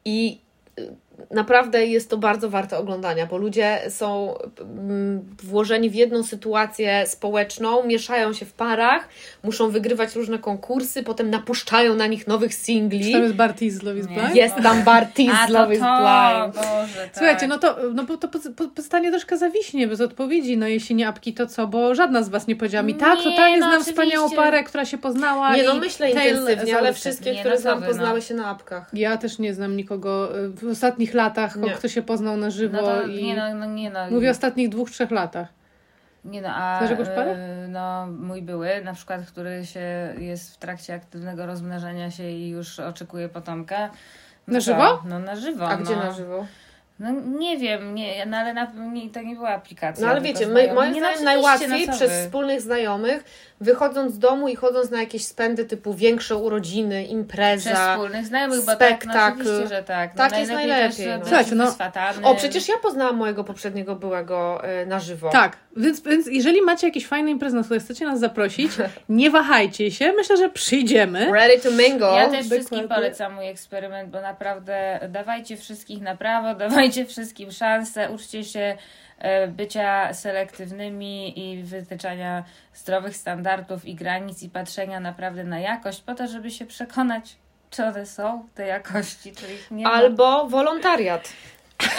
I y, naprawdę jest to bardzo warte oglądania, bo ludzie są mm, włożeni w jedną sytuację społeczną, mieszają się w parach, muszą wygrywać różne konkursy, potem napuszczają na nich nowych Czy singli. tam jest Barty z Love is Nie. Blind? Jest tam A z to Love is to, Blind. Boże, tak. Słuchajcie, no to, no bo to pozostanie troszkę zawiśnie bez odpowiedzi. No jeśli nie apki, to co? Bo żadna z Was nie powiedziała mi, tak, Nie, totalnie no znam oczywiście. wspaniałą parę, która się poznała Nie no, i myślę intensywnie, ale wszystkie, Nie, które no znam, no. poznały się na apkach. Ja też nie znam nikogo y, w ostatnich latach, Nie. kto się poznał na żywo No to, i... nie no, no nie no. Mówię o ostatnich dwóch, trzech latach. Nie no, a e, no, mój były, na przykład, który się jest w trakcie aktywnego rozmnażania się i już oczekuje potomka. No Na to- żywo? No na żywo. A no. gdzie na żywo? No nie wiem, nie, no ale na, nie, to nie była aplikacja. No ale wiecie, my, moim Nie, zdaniem najłatwiej przez wspólnych znajomych, wychodząc z domu i chodząc na jakieś spędy typu większe urodziny, Przez impreza. wspólnych znajomych, bo tak, no spektakl. oczywiście, że tak. No, Tak jest najlepiej najlepiej, Też, no. Słuchajcie, no-. O, przecież ja poznałam mojego poprzedniego byłego y, na żywo. Tak, więc, więc jeżeli macie jakieś fajne imprezy, na które chcecie nas zaprosić, nie wahajcie się. Myślę, że przyjdziemy. Ready to mingle. Ja też wszystkim polecam mój eksperyment, bo naprawdę dawajcie wszystkich na prawo, dawajcie wszystkim szansę, uczcie się e, bycia selektywnymi i wytyczania zdrowych standardów i granic i patrzenia naprawdę na jakość, po to, żeby się przekonać, czy one są, te jakości, czy ich nie ma. Albo wolontariat.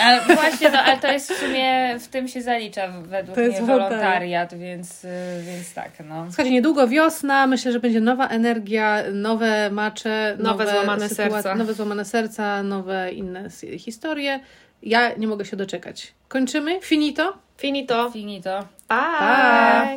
Ale właśnie, no, ale to jest w sumie, w tym się zalicza według To jest mnie wolontariat. wolontariat, więc, więc tak, no. Słuchajcie, niedługo wiosna, myślę, że będzie nowa energia, nowe macze, Nowe złamane serca. nowe złamane serca, nowe inne historie. Ja nie mogę się doczekać. Kończymy? Finito? Finito. Finito. Bye. Pa.